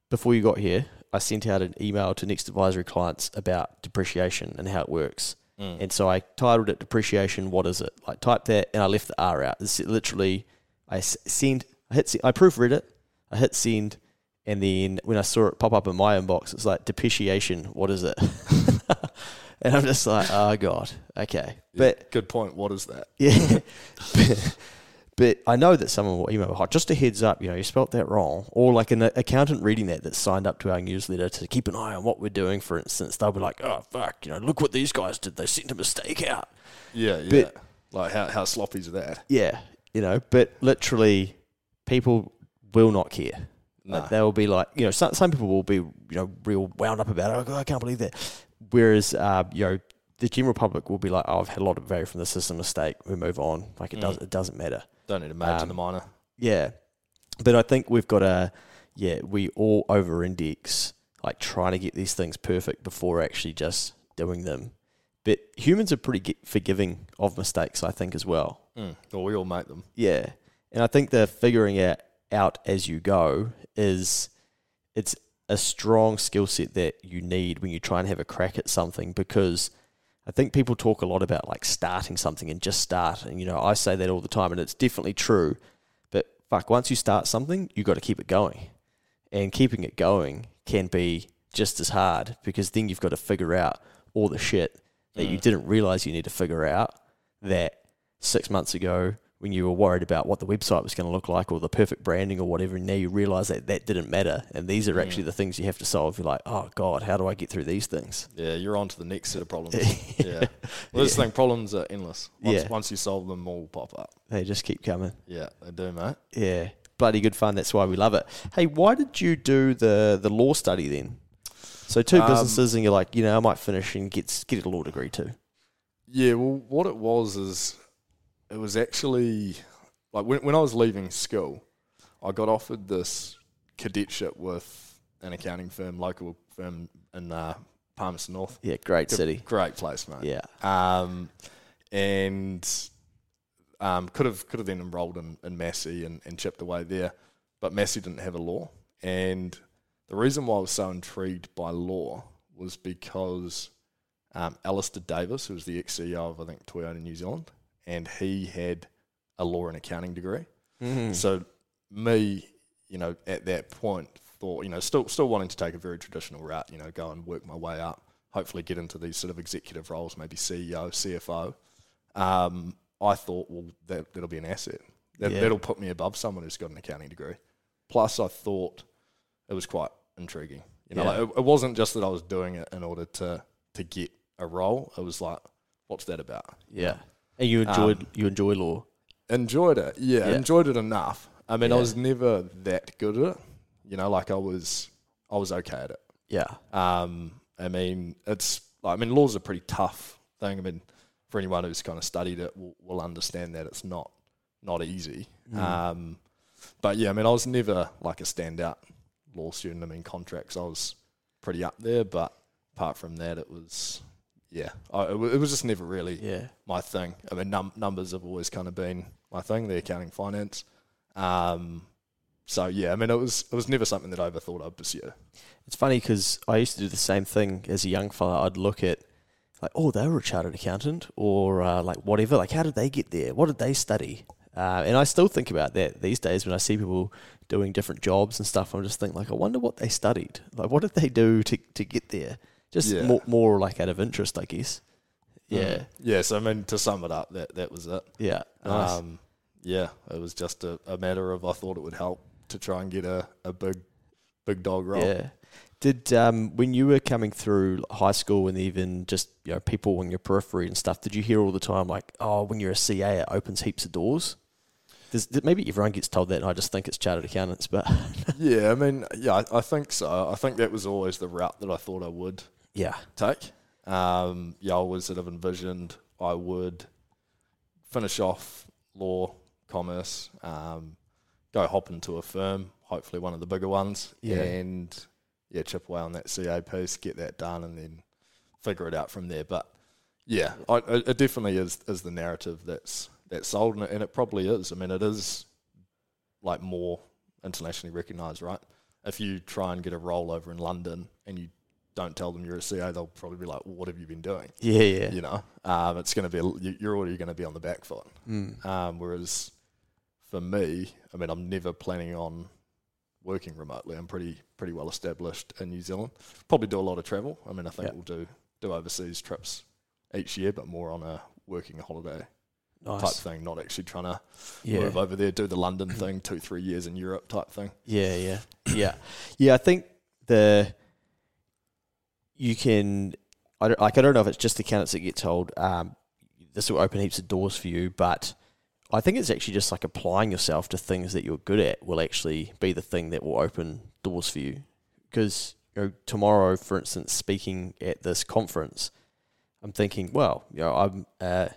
before you got here, I sent out an email to Next Advisory clients about depreciation and how it works. Mm. And so I titled it Depreciation, What is it? Like typed that and I left the R out. It's literally, I send, I hit, I proofread it, I hit send, and then when I saw it pop up in my inbox, it's like depreciation, what is it? and I'm just like, oh God, okay. But Good point. What is that? yeah. but, I know that someone will email, "Hi, just a heads up, you know, you spelt that wrong. Or like an accountant reading that that signed up to our newsletter to keep an eye on what we're doing, for instance. They'll be like, oh, fuck, you know, look what these guys did. They sent a mistake out. Yeah, yeah. But- like how how sloppy is that? Yeah, you know, but literally, people will not care. No. Like they will be like, you know, some, some people will be, you know, real wound up about it. Oh, I can't believe that. Whereas, uh, you know, the general public will be like, oh, I've had a lot of value from the system mistake. We move on. Like it does, Mm. it doesn't matter. Don't need to major Um, the minor. Yeah. But I think we've got a, yeah, we all over index, like trying to get these things perfect before actually just doing them. But humans are pretty forgiving of mistakes, I think, as well. Mm. Well, we all make them. Yeah. And I think the figuring it out as you go is, it's a strong skill set that you need when you try and have a crack at something because I think people talk a lot about like starting something and just start. And, you know, I say that all the time and it's definitely true. But fuck, once you start something, you got to keep it going. And keeping it going can be just as hard because then you've got to figure out all the shit that you Mm. didn't realize you need to figure out that six months ago when you were worried about what the website was going to look like or the perfect branding or whatever, and now you realize that that didn't matter. And these are Mm. actually the things you have to solve. You're like, oh God, how do I get through these things? Yeah, you're on to the next set of problems. yeah. Well, this Yeah. thing, problems are endless. Once, Yeah. once you solve them, all pop up. They just keep coming. Yeah, they do, mate. Yeah. Bloody good fun. That's why we love it. Hey, why did you do the, the law study then? So two Um, businesses, and you're like, you know, I might finish and get get a law degree too. Yeah, well, what it was is it was actually like when, when I was leaving school, I got offered this cadetship with an accounting firm, local firm in uh, Palmerston North. Yeah, great Good- city. Great place, mate. Yeah. Um, and um, could have could have then enrolled in, in Massey and, and chipped away there, but Massey didn't have a law. And the reason why I was so intrigued by law was because um, Alistair Davis, who was the ex CEO of I think Toyota New Zealand, and he had a law and accounting degree. Mm. So me, you know, at that point thought, you know, still still wanting to take a very traditional route, you know, go and work my way up, hopefully get into these sort of executive roles, maybe CEO, CFO. Um, I thought, well, that that'll be an asset. That, Yeah. That'll put me above someone who's got an accounting degree. Plus, I thought it was quite intriguing. You know, Yeah. like it, it wasn't just that I was doing it in order to to get a role. It was like, what's that about? Yeah. And you enjoyed Um, you enjoy law. Enjoyed it, yeah, Yeah. enjoyed it enough. I mean, I was never that good at it. You know, like I was, I was okay at it. Yeah. Um, I mean, it's, I mean, law's a pretty tough thing. I mean, for anyone who's kind of studied it, will, will understand that it's not, not easy. Mm. Um, but yeah, I mean, I was never like a standout law student. I mean, contracts, I was pretty up there, but apart from that, it was, yeah, I, it, wa- it was just never really Yeah. my thing. I mean, num- numbers have always kind of been my thing, the accounting finance. Um, so yeah, I mean, it was it was never something that I ever thought I'd pursue. It's funny because I used to do the same thing as a young fella. I'd look at like, oh, they were a chartered accountant, or uh, like whatever. Like, how did they get there? What did they study? Uh, and I still think about that these days when I see people doing different jobs and stuff. I'm just thinking like, I wonder what they studied. Like, what did they do to to get there? Just Yeah. more, more like out of interest, I guess. Yeah, Mm. yeah. So I mean, to sum it up, that that was it. yeah, nice. Um, yeah, it was just a, a matter of I thought it would help to try and get a, a big big dog role. Yeah. Did um, when you were coming through high school and even just you know people on your periphery and stuff, did you hear all the time like, oh, when you're a CA, it opens heaps of doors? There's, maybe everyone gets told that, and I just think it's chartered accountants. But Yeah, I mean, yeah, I, I think so. I think that was always the route that I thought I would yeah, take. Um, yeah, I always sort of envisioned I would finish off law, commerce, um, go hop into a firm, hopefully one of the bigger ones, Yeah. and yeah, chip away on that CA piece, get that done, and then figure it out from there. But yeah, I, it it definitely is is the narrative that's that's sold, and it, and it probably is. I mean, it is like more internationally recognised, right? If you try and get a role over in London and you don't tell them you're a CA, they'll probably be like, "What have you been doing?" yeah, yeah. You know, um, it's going to be a, you're already going to be on the back foot. Mm. Um, whereas for me, I mean, I'm never planning on working remotely. I'm pretty pretty well established in New Zealand. Probably do a lot of travel. I mean, I think Yep. we'll do do overseas trips each year, but more on a working holiday type thing, not actually trying to Yeah. move over there, do the London thing, two three years in Europe type thing. Yeah, yeah, yeah, yeah. I think the you can. I don't like. I don't know if it's just the accountants that get told um, this will open heaps of doors for you, but I think it's actually just like applying yourself to things that you're good at will actually be the thing that will open doors for you. Because you know, tomorrow, for instance, speaking at this conference, I'm thinking, well, you know, I'm uh,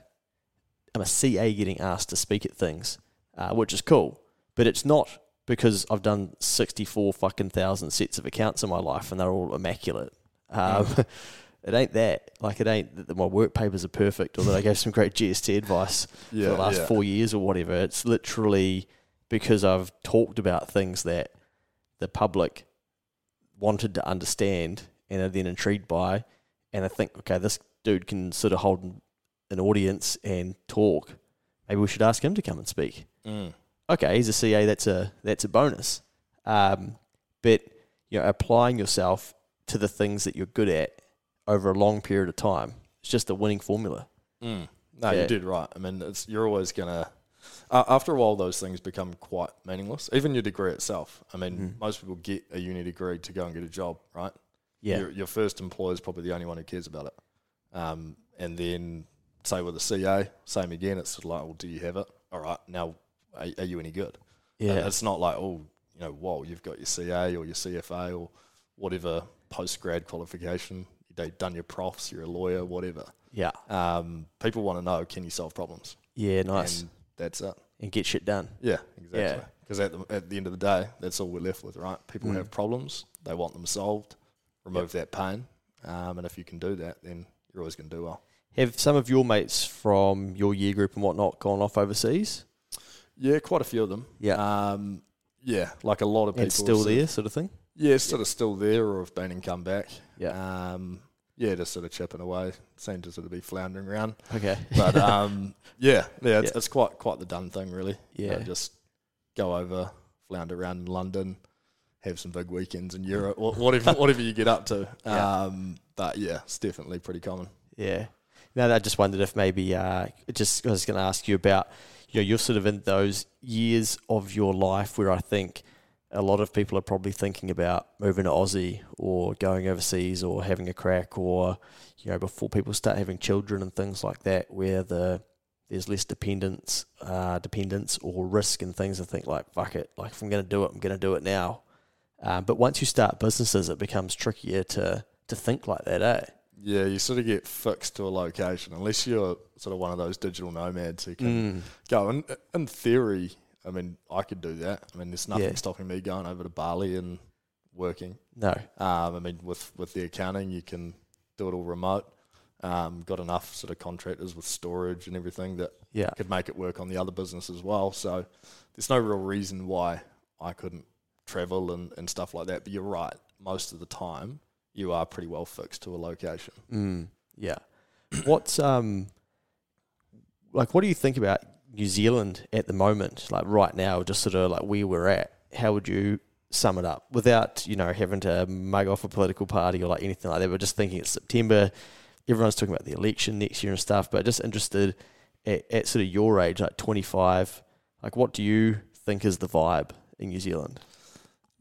I'm a CA getting asked to speak at things, uh, which is cool, but it's not because I've done 64 fucking thousand sets of accounts in my life and they're all immaculate. Um, it ain't that. Like, it ain't that my work papers are perfect or that I gave some great GST advice for the last yeah. four years or whatever. It's literally because I've talked about things that the public wanted to understand and are then intrigued by. And I think, okay, this dude can sort of hold an audience and talk. Maybe we should ask him to come and speak Mm. okay, he's a CA. That's a that's a bonus. Um, but you know, applying yourself to the things that you're good at over a long period of time, it's just a winning formula. Mm. No, Yeah. you did right. I mean, it's, you're always gonna. Uh, after a while, those things become quite meaningless. Even your degree itself. I mean, Mm. most people get a uni degree to go and get a job, right? Yeah, Your, your first employer is probably the only one who cares about it. Um, and then, say with a CA, same again. It's sort of like, well, do you have it? All right, now, are, are you any good? yeah, it's not like, oh, you know, whoa, you've got your CA or your CFA or whatever post grad qualification. You've done your profs, you're a lawyer, whatever. yeah, Um, people want to know, can you solve problems? yeah. Nice, And that's it. and get shit done. Yeah, exactly. Yeah. Because at the, at the end of the day, that's all we're left with, right? People Mm. have problems, they want them solved, remove that pain. Um, and if you can do that, then you're always going to do well. Have some of your mates from your year group and whatnot gone off overseas? Yeah, quite a few of them. Yeah, Um, yeah, like a lot of people. and still there, sort of thing. Yeah, sort of still there or have been and come back. Yeah. Um, yeah, just sort of chipping away. Seem to sort of be floundering around. Okay. But um, yeah, yeah, it's, Yeah. it's quite quite the done thing, really. You know, Yeah. just go over, flounder around in London, have some big weekends in Europe, whatever whatever you get up to. Yeah. Um, but yeah, it's definitely pretty common. Yeah. Now, I just wondered if maybe uh, just I was going to ask you about you know you're sort of in those years of your life where I think a lot of people are probably thinking about moving to Aussie or going overseas or having a crack or you know before people start having children and things like that where the there's less dependence uh, dependence or risk and things. I think like fuck it, like if I'm going to do it, I'm going to do it now. Um, but once you start businesses, it becomes trickier to to think like that, eh? Yeah, you sort of get fixed to a location unless you're sort of one of those digital nomads who can Mm. go. In, in theory, I mean, I could do that. I mean, there's nothing Yeah. stopping me going over to Bali and working. No. Um, I mean, with with the accounting, you can do it all remote. Um, got enough sort of contractors with storage and everything that Yeah. could make it work on the other business as well. So there's no real reason why I couldn't travel and, and stuff like that. But you're right, most of the time you are pretty well fixed to a location. Mm, yeah. What's um like what do you think about New Zealand at the moment, like right now, just sort of like where we're at? How would you sum it up without, you know, having to mug off a political party or like anything like that, We're just thinking it's September, everyone's talking about the election next year and stuff, but just interested at, at sort of your age, like twenty five, like what do you think is the vibe in New Zealand?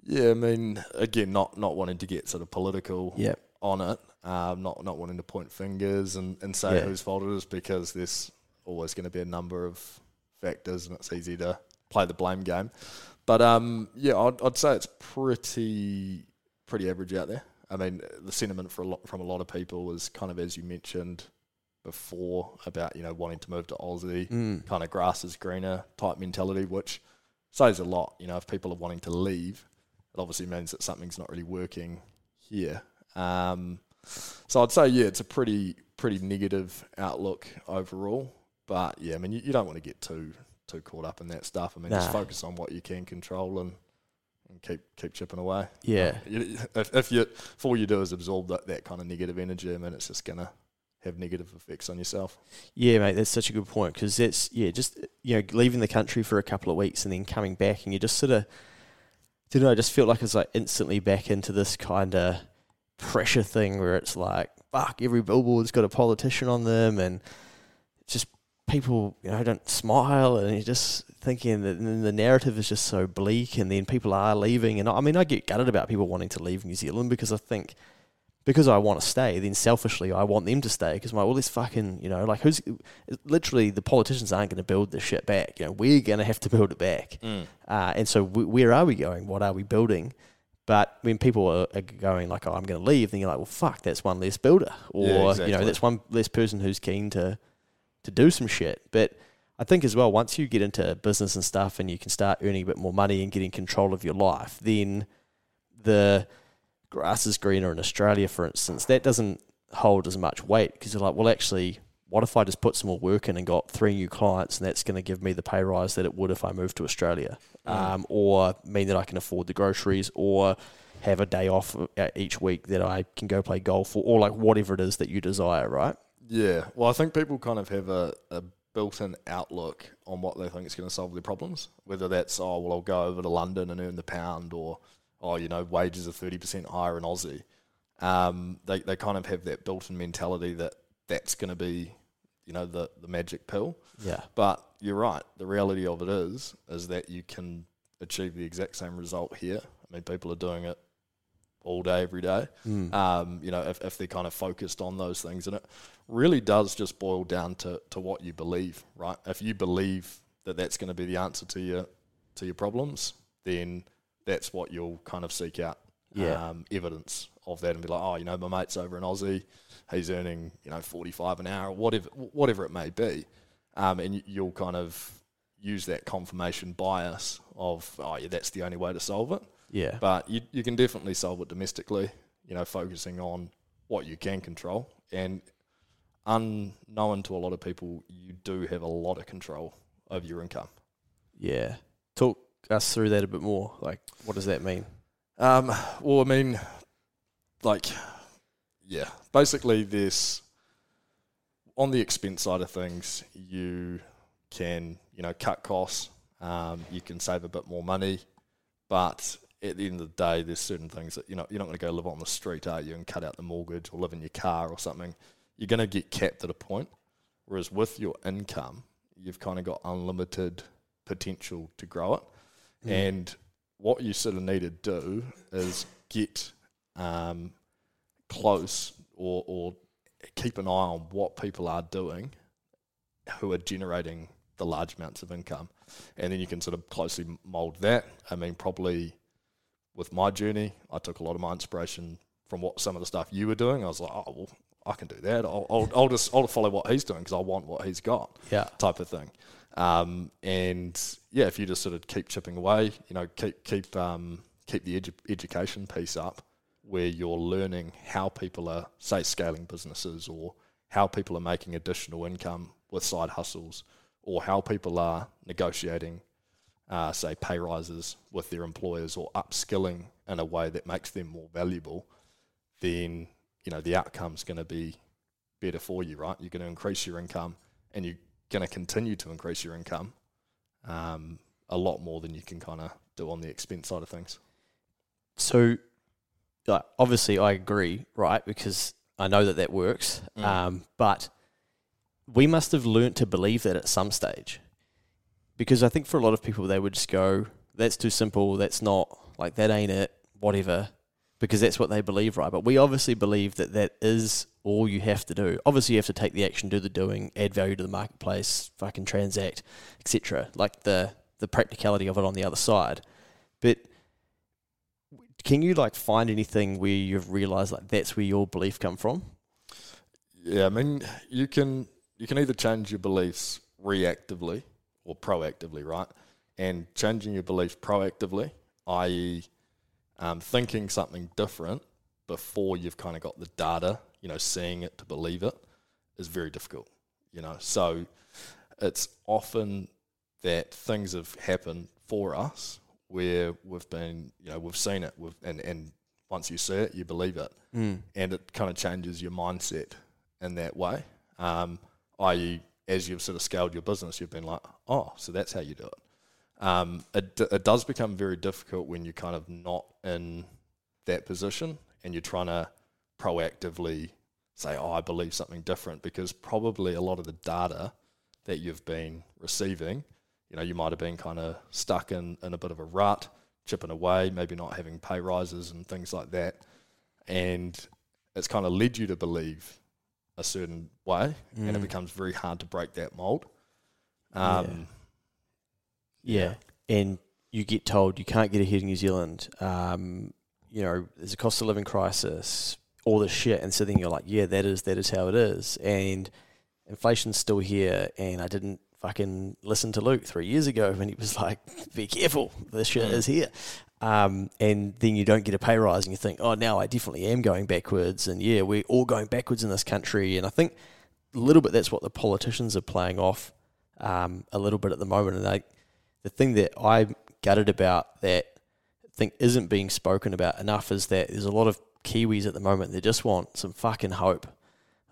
Yeah, I mean, again, not not wanting to get sort of political Yeah. on it, um, not not wanting to point fingers and, and say Yeah. whose fault it is because there's always going to be a number of factors and it's easy to play the blame game. But um, yeah, I'd, I'd say it's pretty pretty average out there. I mean, the sentiment for a lot, from a lot of people is kind of as you mentioned before about you know wanting to move to Aussie, Mm. kind of grass is greener type mentality, which says a lot. You know, if people are wanting to leave, it obviously means that something's not really working here. Um, so I'd say yeah, it's a pretty pretty negative outlook overall. But yeah, I mean, you, you don't want to get too too caught up in that stuff. I mean, just focus on what you can control and, and keep keep chipping away. Yeah. You- If, if you if all you do is absorb that, that kind of negative energy, I mean, it's just gonna have negative effects on yourself. Yeah, mate, that's such a good point because that's yeah, just you know, leaving the country for a couple of weeks and then coming back, and you just sort of, don't know, I just felt like it's like instantly back into this kind of pressure thing where it's like, fuck, every billboard's got a politician on them, and it's just people, you know, don't smile, and you're just thinking that the narrative is just so bleak, and then people are leaving, and I mean, I get gutted about people wanting to leave New Zealand because I think because I want to stay, then selfishly I want them to stay because my all this fucking you know like who's literally the politicians aren't going to build this shit back. You know we're going to have to build it back. Uh, and so w where are we going? What are we building? But when people are, are going like, "Oh, I'm going to leave," then you're like, "Well, fuck, that's one less builder, or Yeah, you know, that's one less person who's keen to to do some shit." But I think as well, once you get into business and stuff, and you can start earning a bit more money and getting control of your life, then the grass is greener in Australia, for instance, that doesn't hold as much weight because you're like, well, actually, what if I just put some more work in and got three new clients, and that's going to give me the pay rise that it would if I moved to Australia, um, or mean that I can afford the groceries, or have a day off uh, each week that I can go play golf, or, or like whatever it is that you desire, right? Yeah. Well, I think people kind of have a, a built-in outlook on what they think is going to solve their problems. Whether that's oh well, I'll go over to London and earn the pound, or oh you know wages are thirty percent higher in Aussie. Um, they they kind of have that built-in mentality that that's going to be you know the the magic pill. Yeah. But you're right. The reality of it is is that you can achieve the exact same result here. I mean, people are doing it all day, every day. Mm. Um, you know, if, if they're kind of focused on those things, and it really does just boil down to, to what you believe, right? If you believe that that's going to be the answer to your to your problems, then that's what you'll kind of seek out Yeah. um, evidence of that and be like, oh, you know, my mate's over in Aussie, he's earning you know forty five an hour, whatever whatever it may be, um, and you'll kind of use that confirmation bias of oh yeah, that's the only way to solve it. Yeah. But you, you can definitely solve it domestically, you know, focusing on what you can control. And unknown to a lot of people, you do have a lot of control over your income. Yeah. Talk us through that a bit more. Like, what does that mean? Um, well, I mean, like, yeah, basically, this on the expense side of things, you can, you know, cut costs, um, you can save a bit more money, but at the end of the day, there's certain things that you know you're not going to go live on the street, are you, and cut out the mortgage or live in your car or something. You're going to get capped at a point. Whereas with your income, you've kind of got unlimited potential to grow it. And what you sort of need to do is get um, close or, or keep an eye on what people are doing who are generating the large amounts of income. And then you can sort of closely mold that. I mean, probably with my journey, I took a lot of my inspiration from what some of the stuff you were doing. I was like, oh, well, I can do that. I'll, I'll, I'll just I'll follow what he's doing because I want what he's got Yeah. type of thing. Um, and yeah, if you just sort of keep chipping away, you know, keep keep um, keep the edu- education piece up, where you're learning how people are say scaling businesses or how people are making additional income with side hustles, or how people are negotiating, uh, say, pay rises with their employers or upskilling in a way that makes them more valuable. Then you know the outcome's going to be better for you, right? You're going to increase your income, and you're going to continue to increase your income um, a lot more than you can kind of do on the expense side of things. So, like, obviously, I agree, right? Because I know that that works. Mm. Um, but we must have learnt to believe that at some stage. Because I think for a lot of people, they would just go, that's too simple. That's not like that ain't it, whatever, because that's what they believe, right? But we obviously believe that that is all you have to do. Obviously, you have to take the action, do the doing, add value to the marketplace, fucking transact, etc. Like the the practicality of it on the other side. But can you like find anything where you've realized like that's where your belief come from? Yeah, I mean, you can you can either change your beliefs reactively or proactively, right? And changing your belief proactively, i.e., um, thinking something different before you've kind of got the data, you know, seeing it to believe it, is very difficult. You know, so it's often that things have happened for us where we've been, you know, we've seen it, we've, and and once you see it, you believe it, Mm. and it kind of changes your mindset in that way. Um, i.e., as you've sort of scaled your business, you've been like, oh, so that's how you do it. Um, it, it does become very difficult when you're kind of not in that position and you're trying to proactively say, oh, I believe something different because probably a lot of the data that you've been receiving, you know, you might have been kind of stuck in, in a bit of a rut, chipping away, maybe not having pay rises and things like that. And it's kind of led you to believe a certain way, and it Mm. becomes very hard to break that mold. Um, Yeah. And you get told you can't get ahead in New Zealand. Um, you know, there's a cost of living crisis, all this shit. And so then you're like, yeah, that is that is how it is. And inflation's still here. And I didn't fucking listen to Luke three years ago when he was like, be careful, this shit Mm. is here. Um, and then you don't get a pay rise and you think, oh, now I definitely am going backwards. And yeah, we're all going backwards in this country. And I think a little bit that's what the politicians are playing off um, a little bit at the moment. And they, the thing that I'm gutted about that I think isn't being spoken about enough is that there's a lot of Kiwis at the moment that just want some fucking hope.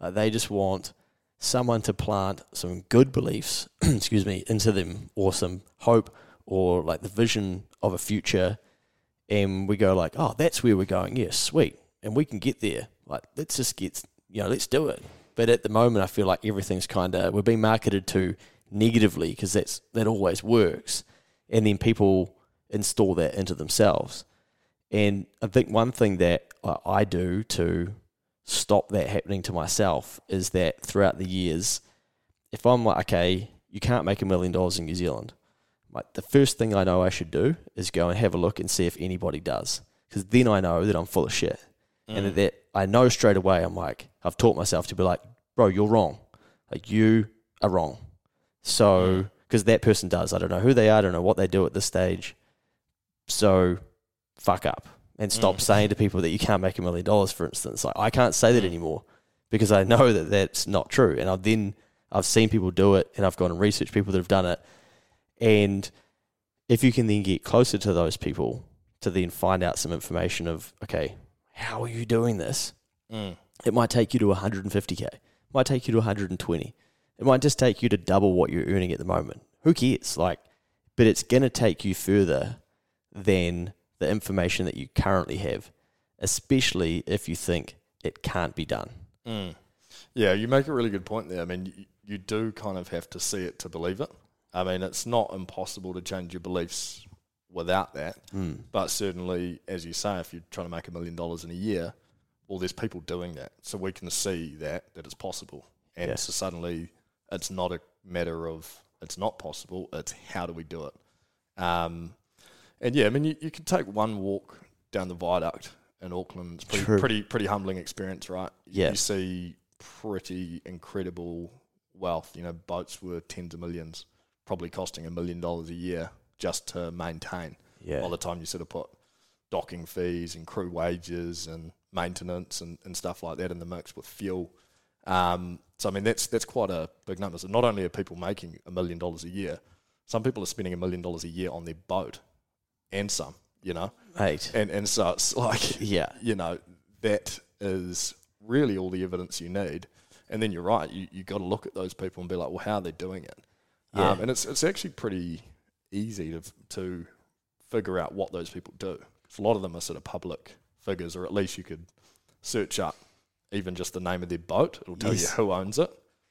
Uh, they just want someone to plant some good beliefs, excuse me, into them, or some hope, or like the vision of a future. And we go like, oh, that's where we're going. Yeah, sweet, and we can get there. Like, let's just get, you know, let's do it. But at the moment, I feel like everything's kind of we're being marketed to negatively because that's that always works, and then people install that into themselves. And I think one thing that I- I do to stop that happening to myself is that throughout the years, if I'm like, okay, you can't make a million dollars in New Zealand, like the first thing I know I should do is go and have a look and see if anybody does, because then I know that I'm full of shit, and that, that I know straight away. I'm like, I've taught myself to be like, bro, you're wrong, like you are wrong. So, mm. because that person does, I don't know who they are, I don't know what they do at this stage. So, fuck up and stop Mm. saying to people that you can't make a million dollars, for instance. Like, I can't say that mm. anymore because I know that that's not true. And I've then, I've seen people do it and I've gone and researched people that have done it. And if you can then get closer to those people to then find out some information of, okay, how are you doing this? Mm. It might take you to 150k. It might take you to 120. It might just take you to double what you're earning at the moment. Who cares? Like, but it's going to take you further than the information that you currently have, especially if you think it can't be done. Mm. Yeah, you make a really good point there. I mean, you, you do kind of have to see it to believe it. I mean, it's not impossible to change your beliefs without that. Mm. But certainly, as you say, if you're trying to make a million dollars in a year, well, there's people doing that, so we can see that that it's possible. And Yeah. so suddenly, it's not a matter of it's not possible. It's how do we do it? Um, and yeah, I mean, you, you can take one walk down the viaduct in Auckland. It's pretty True. pretty pretty humbling experience, right? Yeah. you see pretty incredible wealth. You know, boats were tens of millions, probably costing a million dollars a year just to maintain Yeah. by the time you sort of put docking fees and crew wages and maintenance and, and stuff like that in the mix with fuel. Um, so I mean that's that's quite a big number. So not only are people making a million dollars a year, some people are spending a million dollars a year on their boat, and some, you know, Mate. and and so it's like Yeah. you know that is really all the evidence you need. And then you're right, you you got to look at those people and be like, well, how are they doing it? Yeah. Um, and it's it's actually pretty easy to to figure out what those people do. a lot of them are sort of public figures, or at least you could search up even just the name of their boat. It'll tell Yes. you who owns it,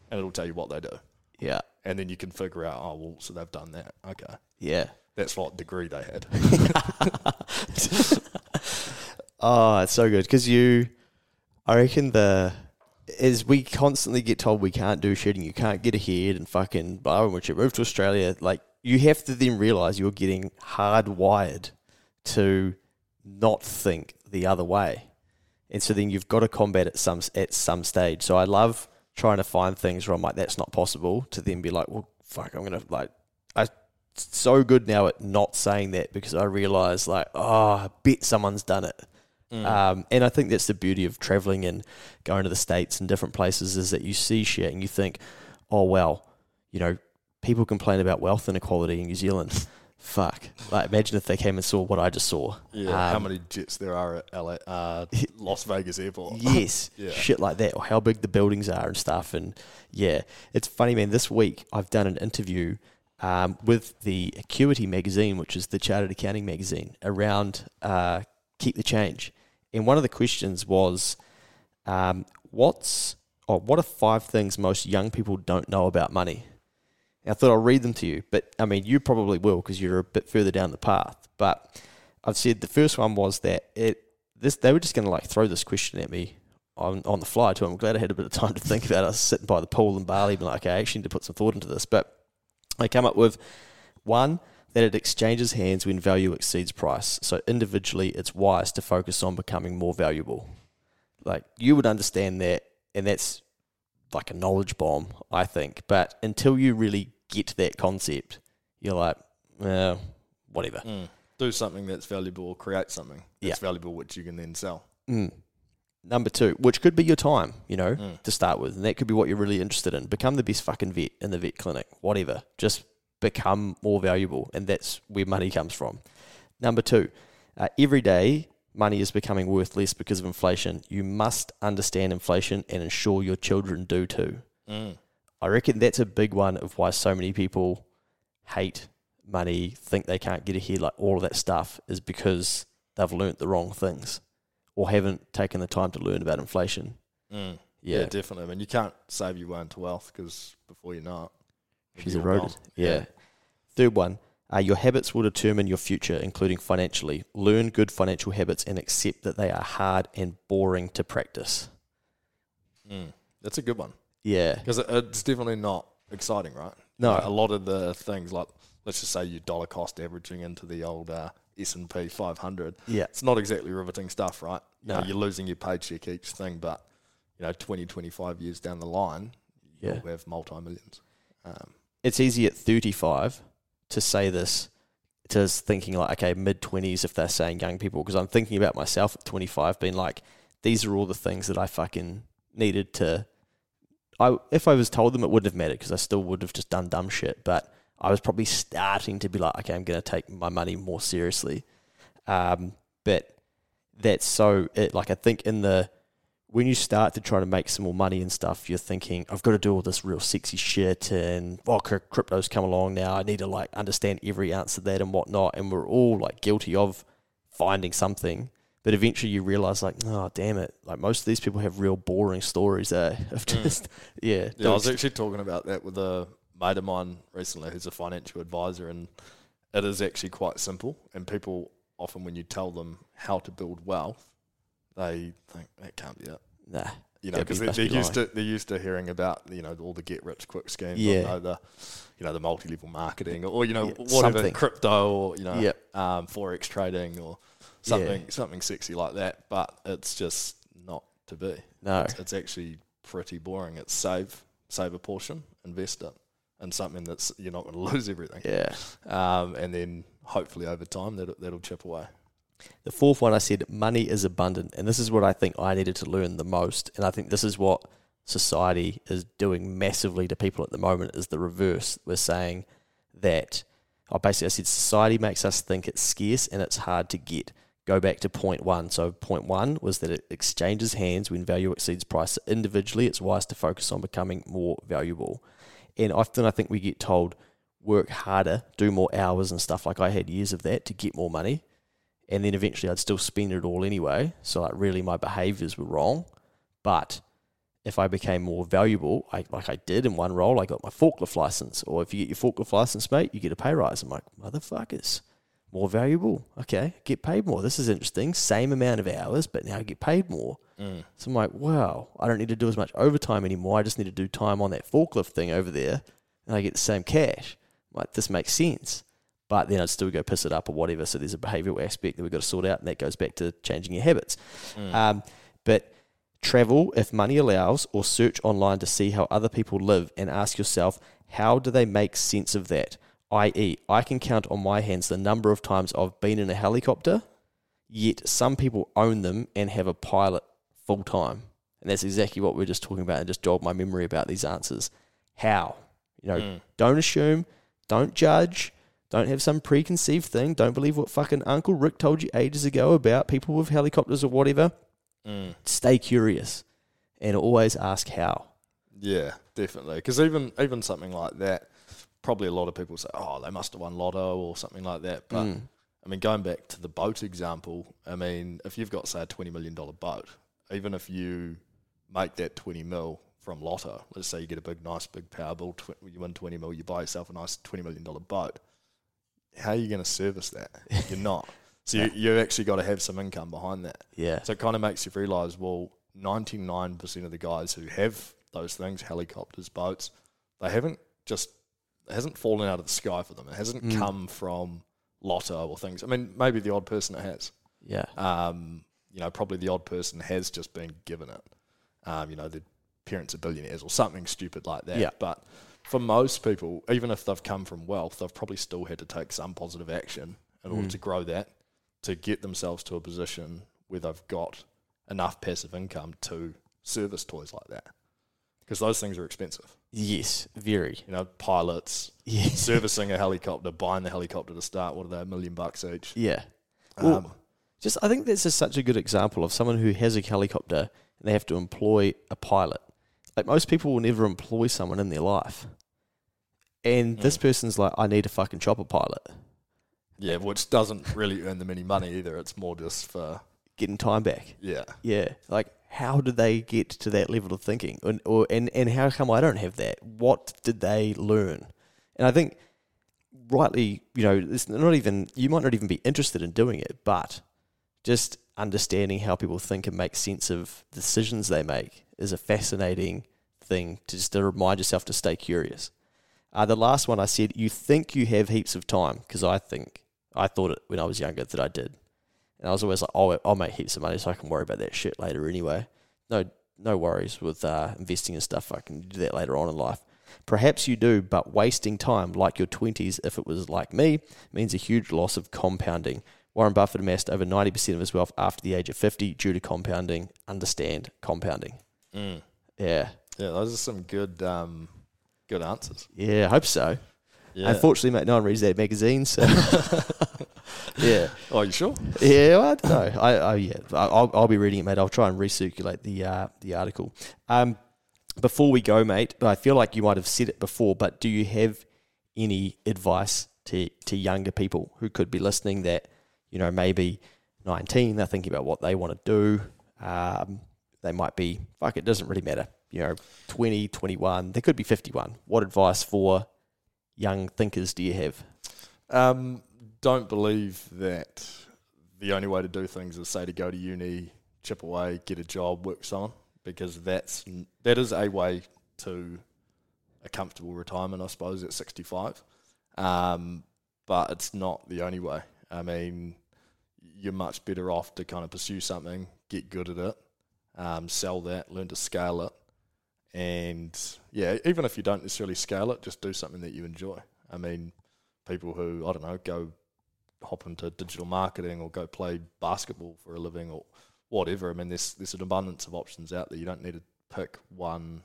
and it'll tell you what they do. Yeah. And then you can figure out, oh well, so they've done that. Okay, Yeah. That's what degree they had. Oh, it's so good because you, I reckon the is we constantly get told we can't do shit and you can't get ahead and fucking. But when you move to Australia, like you have to then realize you're getting hardwired to not think the other way, and so then you've got to combat it some at some stage. So I love trying to find things where I'm like, that's not possible. To then be like, well, fuck, I'm gonna like, I so good now at not saying that because I realize like, oh, I bet someone's done it. Um, and I think that's the beauty of traveling and going to the states and different places is that you see shit and you think, oh well, you know, people complain about wealth inequality in New Zealand. Fuck! Like, imagine if they came and saw what I just saw. Yeah, how Um, many jets there are at LA, uh, Las Vegas Airport? Yes, Yeah. shit like that, or how big the buildings are and stuff. And yeah, it's funny, man. This week I've done an interview um, with the Acuity magazine, which is the chartered accounting magazine, around uh, keep the change. And one of the questions was, um, what's or what are five things most young people don't know about money? And I thought I'll read them to you, but I mean, you probably will because you're a bit further down the path. But I've said the first one was that it this they were just going to like throw this question at me on on the fly too. I'm glad I had a bit of time to think about it. I was sitting by the pool in Bali, being like, okay, I actually need to put some thought into this. But I come up with one that it exchanges hands when value exceeds price. So individually, it's wise to focus on becoming more valuable. Like you would understand that, and that's like a knowledge bomb, I think. But until you really get that concept, you're like, well, whatever. Mm. Do something that's valuable or create something Yeah. that's valuable which you can then sell. Mm. Number two, which could be your time, you know, Mm. to start with. And that could be what you're really interested in. Become the best fucking vet in the vet clinic, whatever. Just become more valuable. And that's where money comes from. Number two, uh, every day money is becoming worth less because of inflation. You must understand inflation and ensure your children do too. Mm. I reckon that's a big one of why so many people hate money, think they can't get ahead, like all of that stuff, is because they've learnt the wrong things or haven't taken the time to learn about inflation. Mm. Yeah, Yeah. definitely. I mean, you can't save your way into wealth because before you know it, she's eroded. gone. Yeah. Third one, uh, your habits will determine your future, including financially. Learn good financial habits and accept that they are hard and boring to practice. Mm. That's a good one Yeah. because it, it's definitely not exciting, right? No. Like, a lot of the things like let's just say you dollar cost averaging into the old uh, S and P 500. Yeah. It's not exactly riveting stuff, right? You know, No. you're losing your paycheck each thing, but you know, 20, 25 years down the line, Yeah. you'll have multi millions. Um, it's easy at 35 to say this to thinking like okay mid 20s if they're saying young people because i'm thinking about myself at 25 being like these are all the things that i fucking needed to i if i was told them it wouldn't have mattered because i still would have just done dumb shit but i was probably starting to be like okay i'm going to take my money more seriously. Um, but that's so it like i think in the when you start to try to make some more money and stuff, you're thinking, I've got to do all this real sexy shit, and oh, crypto's come along now. I need to like understand every ounce of that and whatnot. And we're all like guilty of finding something, but eventually you realize, like, oh, damn it, like most of these people have real boring stories eh, of just, yeah, Yeah, I was actually talking about that with a mate of mine recently who's a financial advisor, and it is actually quite simple. And people often, when you tell them how to build wealth, they think that can't be it. nah, You know, Yeah, because you they, must they're be used to they're used to hearing about you know all the get rich quick schemes, Yeah. the you know the multi level marketing, or, you know Yeah, whatever something. crypto, or you know Yep. um, forex trading, or something something sexy like that. But it's just not to be. no, It's, it's actually pretty boring. It's save save a portion, invest it, in something that's you're not going to lose everything. yeah. Um, and then hopefully over time that that'll chip away. The fourth one I said, money is abundant. And this is what I think I needed to learn the most. And I think this is what society is doing massively to people at the moment is the reverse. We're saying that, oh, basically, I said society makes us think it's scarce and it's hard to get. Go back to point one. So, point one was that it exchanges hands when value exceeds price. Individually, it's wise to focus on becoming more valuable. And often I think we get told, work harder, do more hours and stuff. Like I had years of that to get more money and then eventually I'd still spend it all anyway. So like really my behaviors were wrong, but if I became more valuable, I, like I did in one role, I got my forklift license. Or if you get your forklift license, mate, you get a pay rise. I'm like, motherfuckers, more valuable. Okay, get paid more. This is interesting. Same amount of hours, but now I get paid more. Mm. So I'm like, wow, I don't need to do as much overtime anymore. I just need to do time on that forklift thing over there, and I get the same cash. I'm like, this makes sense. But then I'd still go piss it up or whatever. So there's a behavioural aspect that we've got to sort out, and that goes back to changing your habits. Um, but travel, if money allows, or search online to see how other people live and ask yourself, how do they make sense of that? I.e., I can count on my hands the number of times I've been in a helicopter, yet some people own them and have a pilot full time. And that's exactly what we are just talking about and just jogged my memory about these answers. How? You know, don't assume, don't judge, don't have some preconceived thing, don't believe what fucking Uncle Rick told you ages ago about people with helicopters or whatever. Stay curious and always ask how. Yeah, definitely. Because even even something like that, probably a lot of people say, "Oh, they must have won lotto" or something like that. But Mm. I mean, going back to the boat example, I mean, if you've got say a twenty million dollar boat, even if you make that twenty mil from lotto, let's say you get a big, nice, big Powerball, tw- you win twenty mil, you buy yourself a nice twenty million dollar boat. How are you going to service that? You're not. So you, you actually got to have some income behind that. Yeah. So it kind of makes you realise, well, 99% of the guys who have those things, helicopters, boats, they haven't just, it hasn't fallen out of the sky for them. It hasn't Mm. come from lotto or things. I mean, maybe the odd person it has. Yeah. Um, you know, probably the odd person has just been given it. Um, you know, their parents are billionaires or something stupid like that. Yeah. But for most people, even if they've come from wealth, they've probably still had to take some positive action in order Mm. to grow that, to get themselves to a position where they've got enough passive income to service toys like that. Because those things are expensive. Yes. Very. You know, pilots, Yeah. servicing a helicopter, buying the helicopter to start, what are they, a million bucks each? Yeah. Well, Um, Just, I think this is such a good example of someone who has a helicopter and they have to employ a pilot. Like most people will never employ someone in their life. And this Mm. person's like, I need a fucking chopper pilot, Yeah, which doesn't really earn them any money either. It's more just for getting time back. yeah, Yeah. Like, how did they get to that level of thinking? And, or, and, and how come I don't have that? What did they learn? And I think, rightly, you know, it's not even, you might not even be interested in doing it, but just understanding how people think and make sense of decisions they make is a fascinating thing to just to remind yourself to stay curious. Uh, the last one I said, you think you have heaps of time, because I think, I thought it when I was younger that I did. And I was always like, oh, I'll make heaps of money so I can worry about that shit later anyway. No, no worries with uh, investing and stuff. I can do that later on in life. Perhaps you do, but wasting time like your 20s, if it was like me, means a huge loss of compounding. Warren Buffett amassed over 90% of his wealth after the age of 50 due to compounding. Understand compounding. mm. Yeah. yeah. Those are some good, um, good answers. Yeah, I hope so. Yeah. Unfortunately, mate, no one reads that magazine, so. yeah. oh, you sure? Yeah, well, I don't know. I, I yeah, I'll, I'll be reading it, mate. I'll try and recirculate the uh, the article. Um, before we go, mate, I feel like you might have said it before, but do you have any advice to to younger people who could be listening that you know maybe nineteen, they're thinking about what they want to do. Um, they might be fuck. It doesn't really matter. You know, 20, 21, They could be fifty one. What advice for young thinkers do you have? Um, don't believe that the only way to do things is say to go to uni, chip away, get a job, work someone, because that's that is a way to a comfortable retirement, I suppose, at sixty five. Um, but it's not the only way. I mean, you're much better off to kind of pursue something, get good at it, um, sell that, learn to scale it, and yeah, even if you don't necessarily scale it, just do something that you enjoy. I mean, people who I don't know go hop into digital marketing or go play basketball for a living or whatever. I mean, there's there's an abundance of options out there. You don't need to pick one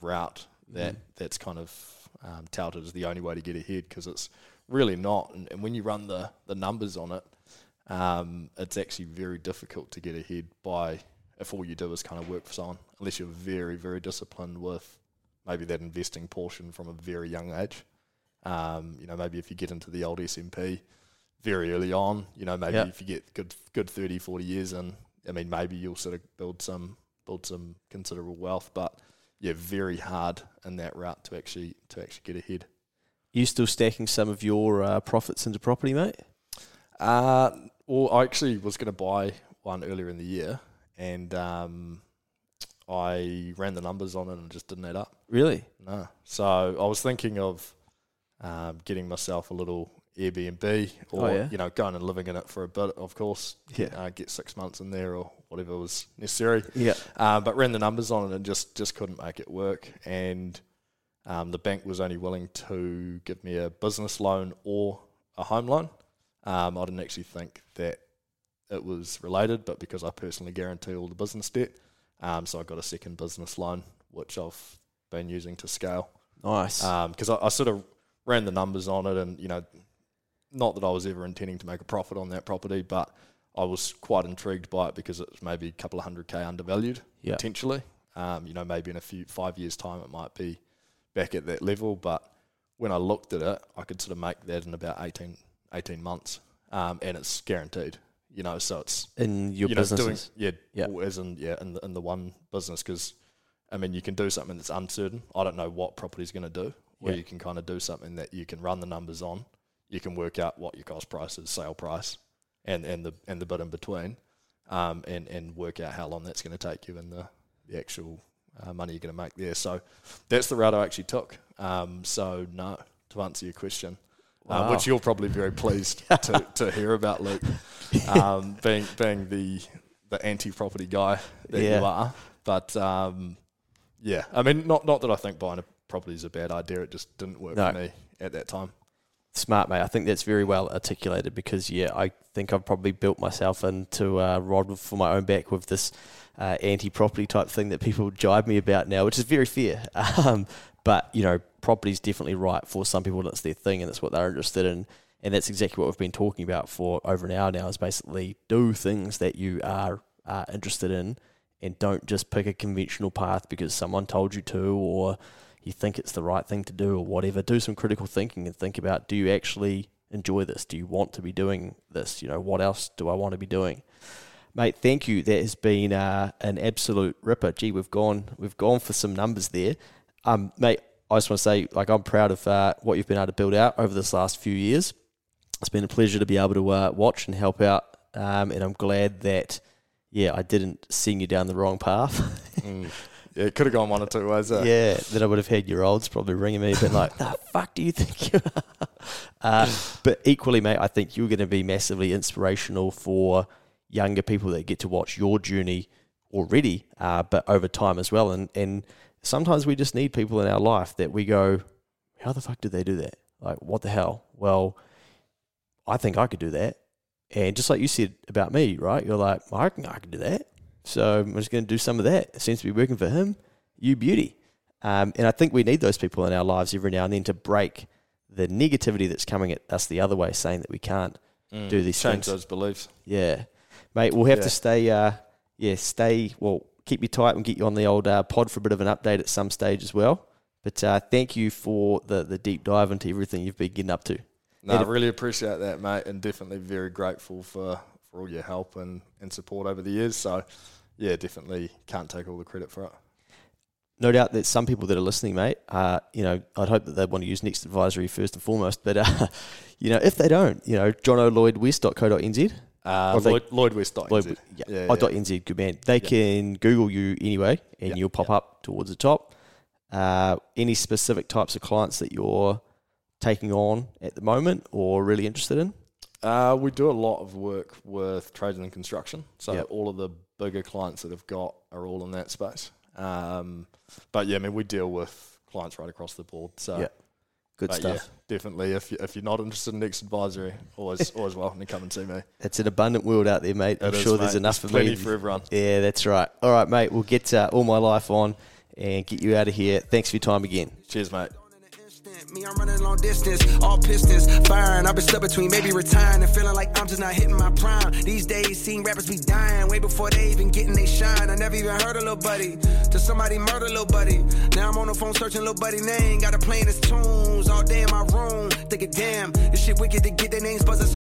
route that that's kind of um, touted as the only way to get ahead because it's really not. And, and when you run the the numbers on it, um, it's actually very difficult to get ahead by if all you do is kind of work for someone, unless you're very very disciplined with maybe that investing portion from a very young age. Um, you know, maybe if you get into the old SMP very early on, you know, maybe Yeah. if you get good good 30, 40 years in, I mean, maybe you'll sort of build some build some considerable wealth. But yeah, very hard in that route to actually to actually get ahead. You still stacking some of your uh, profits into property, mate? Uh, well, I actually was going to buy one earlier in the year, and um, I ran the numbers on it and it just didn't add up. Really? No. So I was thinking of um, getting myself a little Airbnb or, Oh, yeah? you know, going and living in it for a bit, of course. Yeah. Uh, get six months in there or whatever was necessary. Yeah. Uh, but ran the numbers on it and just, just couldn't make it work. And um, the bank was only willing to give me a business loan or a home loan. Um, I didn't actually think that it was related, but because I personally guarantee all the business debt, um, so I got a second business loan, which I've been using to scale. Nice. Because I, I sort of ran the numbers on it, and you know, not that I was ever intending to make a profit on that property, but I was quite intrigued by it because it's maybe a couple of hundred k undervalued Yeah. potentially. Um, you know, maybe in a few five years' time, it might be back at that level. But when I looked at it, I could sort of make that in about 18, 18 months, um, and it's guaranteed. You know, so it's in your you know, businesses. doing, yeah, Yeah. as in yeah, in the, in the one business because I mean you can do something that's uncertain. I don't know what property's going to do, or Yeah. you can kind of do something that you can run the numbers on. You can work out what your cost price is, sale price, and and the and the bit in between, um, and and work out how long that's going to take you and the the actual uh, money you're going to make there. So that's the route I actually took. Um, so no, to answer your question. Uh, Wow. which you're probably very pleased to, to hear about, Luke, um, being being the the anti-property guy that Yeah. you are. But um, yeah, I mean, not not that I think buying a property is a bad idea. It just didn't work No. for me at that time. Smart, mate. I think that's very well articulated because, yeah, I think I've probably built myself into a rod for my own back with this uh, anti-property type thing that people jibe me about now, which is very fair. Um, but you know, property's definitely right for some people. It's their thing, and it's what they're interested in. And that's exactly what we've been talking about for over an hour now. Is basically do things that you are uh, interested in, and don't just pick a conventional path because someone told you to, or you think it's the right thing to do, or whatever. Do some critical thinking and think about: Do you actually enjoy this? Do you want to be doing this? You know, what else do I want to be doing? Mate, thank you. That has been uh, an absolute ripper. Gee, we've gone we've gone for some numbers there. Um, mate, I just want to say, like, I'm proud of uh, what you've been able to build out over this last few years. It's been a pleasure to be able to uh, watch and help out, um, and I'm glad that, yeah, I didn't sing you down the wrong path. Mm. Yeah, it could have gone one or two ways. Uh, yeah, then I would have had your olds probably ringing me, been like, "The fuck do you think you are?" Uh, but equally, mate, I think you're going to be massively inspirational for younger people that get to watch your journey already, uh, but over time as well. And and sometimes we just need people in our life that we go, "How the fuck did they do that? Like, what the hell?" Well, I think I could do that. And just like you said about me, right? You're like, I can, I could do that. So I'm just going to do some of that. It seems to be working for him. You beauty. Um, and I think we need those people in our lives every now and then to break the negativity that's coming at us the other way, saying that we can't Mm. do these change things. those beliefs. Yeah, mate, we'll have Yeah. to stay. Uh, yeah, stay. Well, keep you tight and get you on the old uh, pod for a bit of an update at some stage as well. But uh, thank you for the the deep dive into everything you've been getting up to. No, I really appreciate that, mate, and definitely very grateful for, for all your help and, and support over the years. So, yeah, definitely can't take all the credit for it. No doubt that some people that are listening, mate, uh, you know, I'd hope that they want to use Next Advisory first and foremost. But uh, you know, if they don't, you know, jonolloydwest.co.nz, Uh, they- Lloyd, Lloyd West. Lloyd, yeah, yeah, oh, yeah. dot .nz, good man. They can Google you anyway, and you'll pop up towards the top. Uh, any specific types of clients that you're taking on at the moment or really interested in? Uh, we do a lot of work with trades and construction. So Yep. all of the bigger clients that have got are all in that space. Um, but yeah, I mean, we deal with clients right across the board. So Yep. Good but stuff. yeah, definitely. If you, if you're not interested in next advisory, always always welcome to come and see me. It's an abundant world out there, mate. I'm It is, sure there's enough There's for plenty me. for everyone. Yeah, that's right. All right, mate. We'll get uh, all my life on and get you out of here. Thanks for your time again. Cheers, mate. Me, I'm running long distance, all pistons firing. I've been stuck between maybe retiring and feeling like I'm just not hitting my prime. These days, seeing rappers be dying way before they even getting they shine. I never even heard a little buddy till somebody murder little buddy. Now I'm on the phone searching little buddy name. Got to playing his tunes all day in my room. Thinking, damn, this shit wicked to get their names buzzers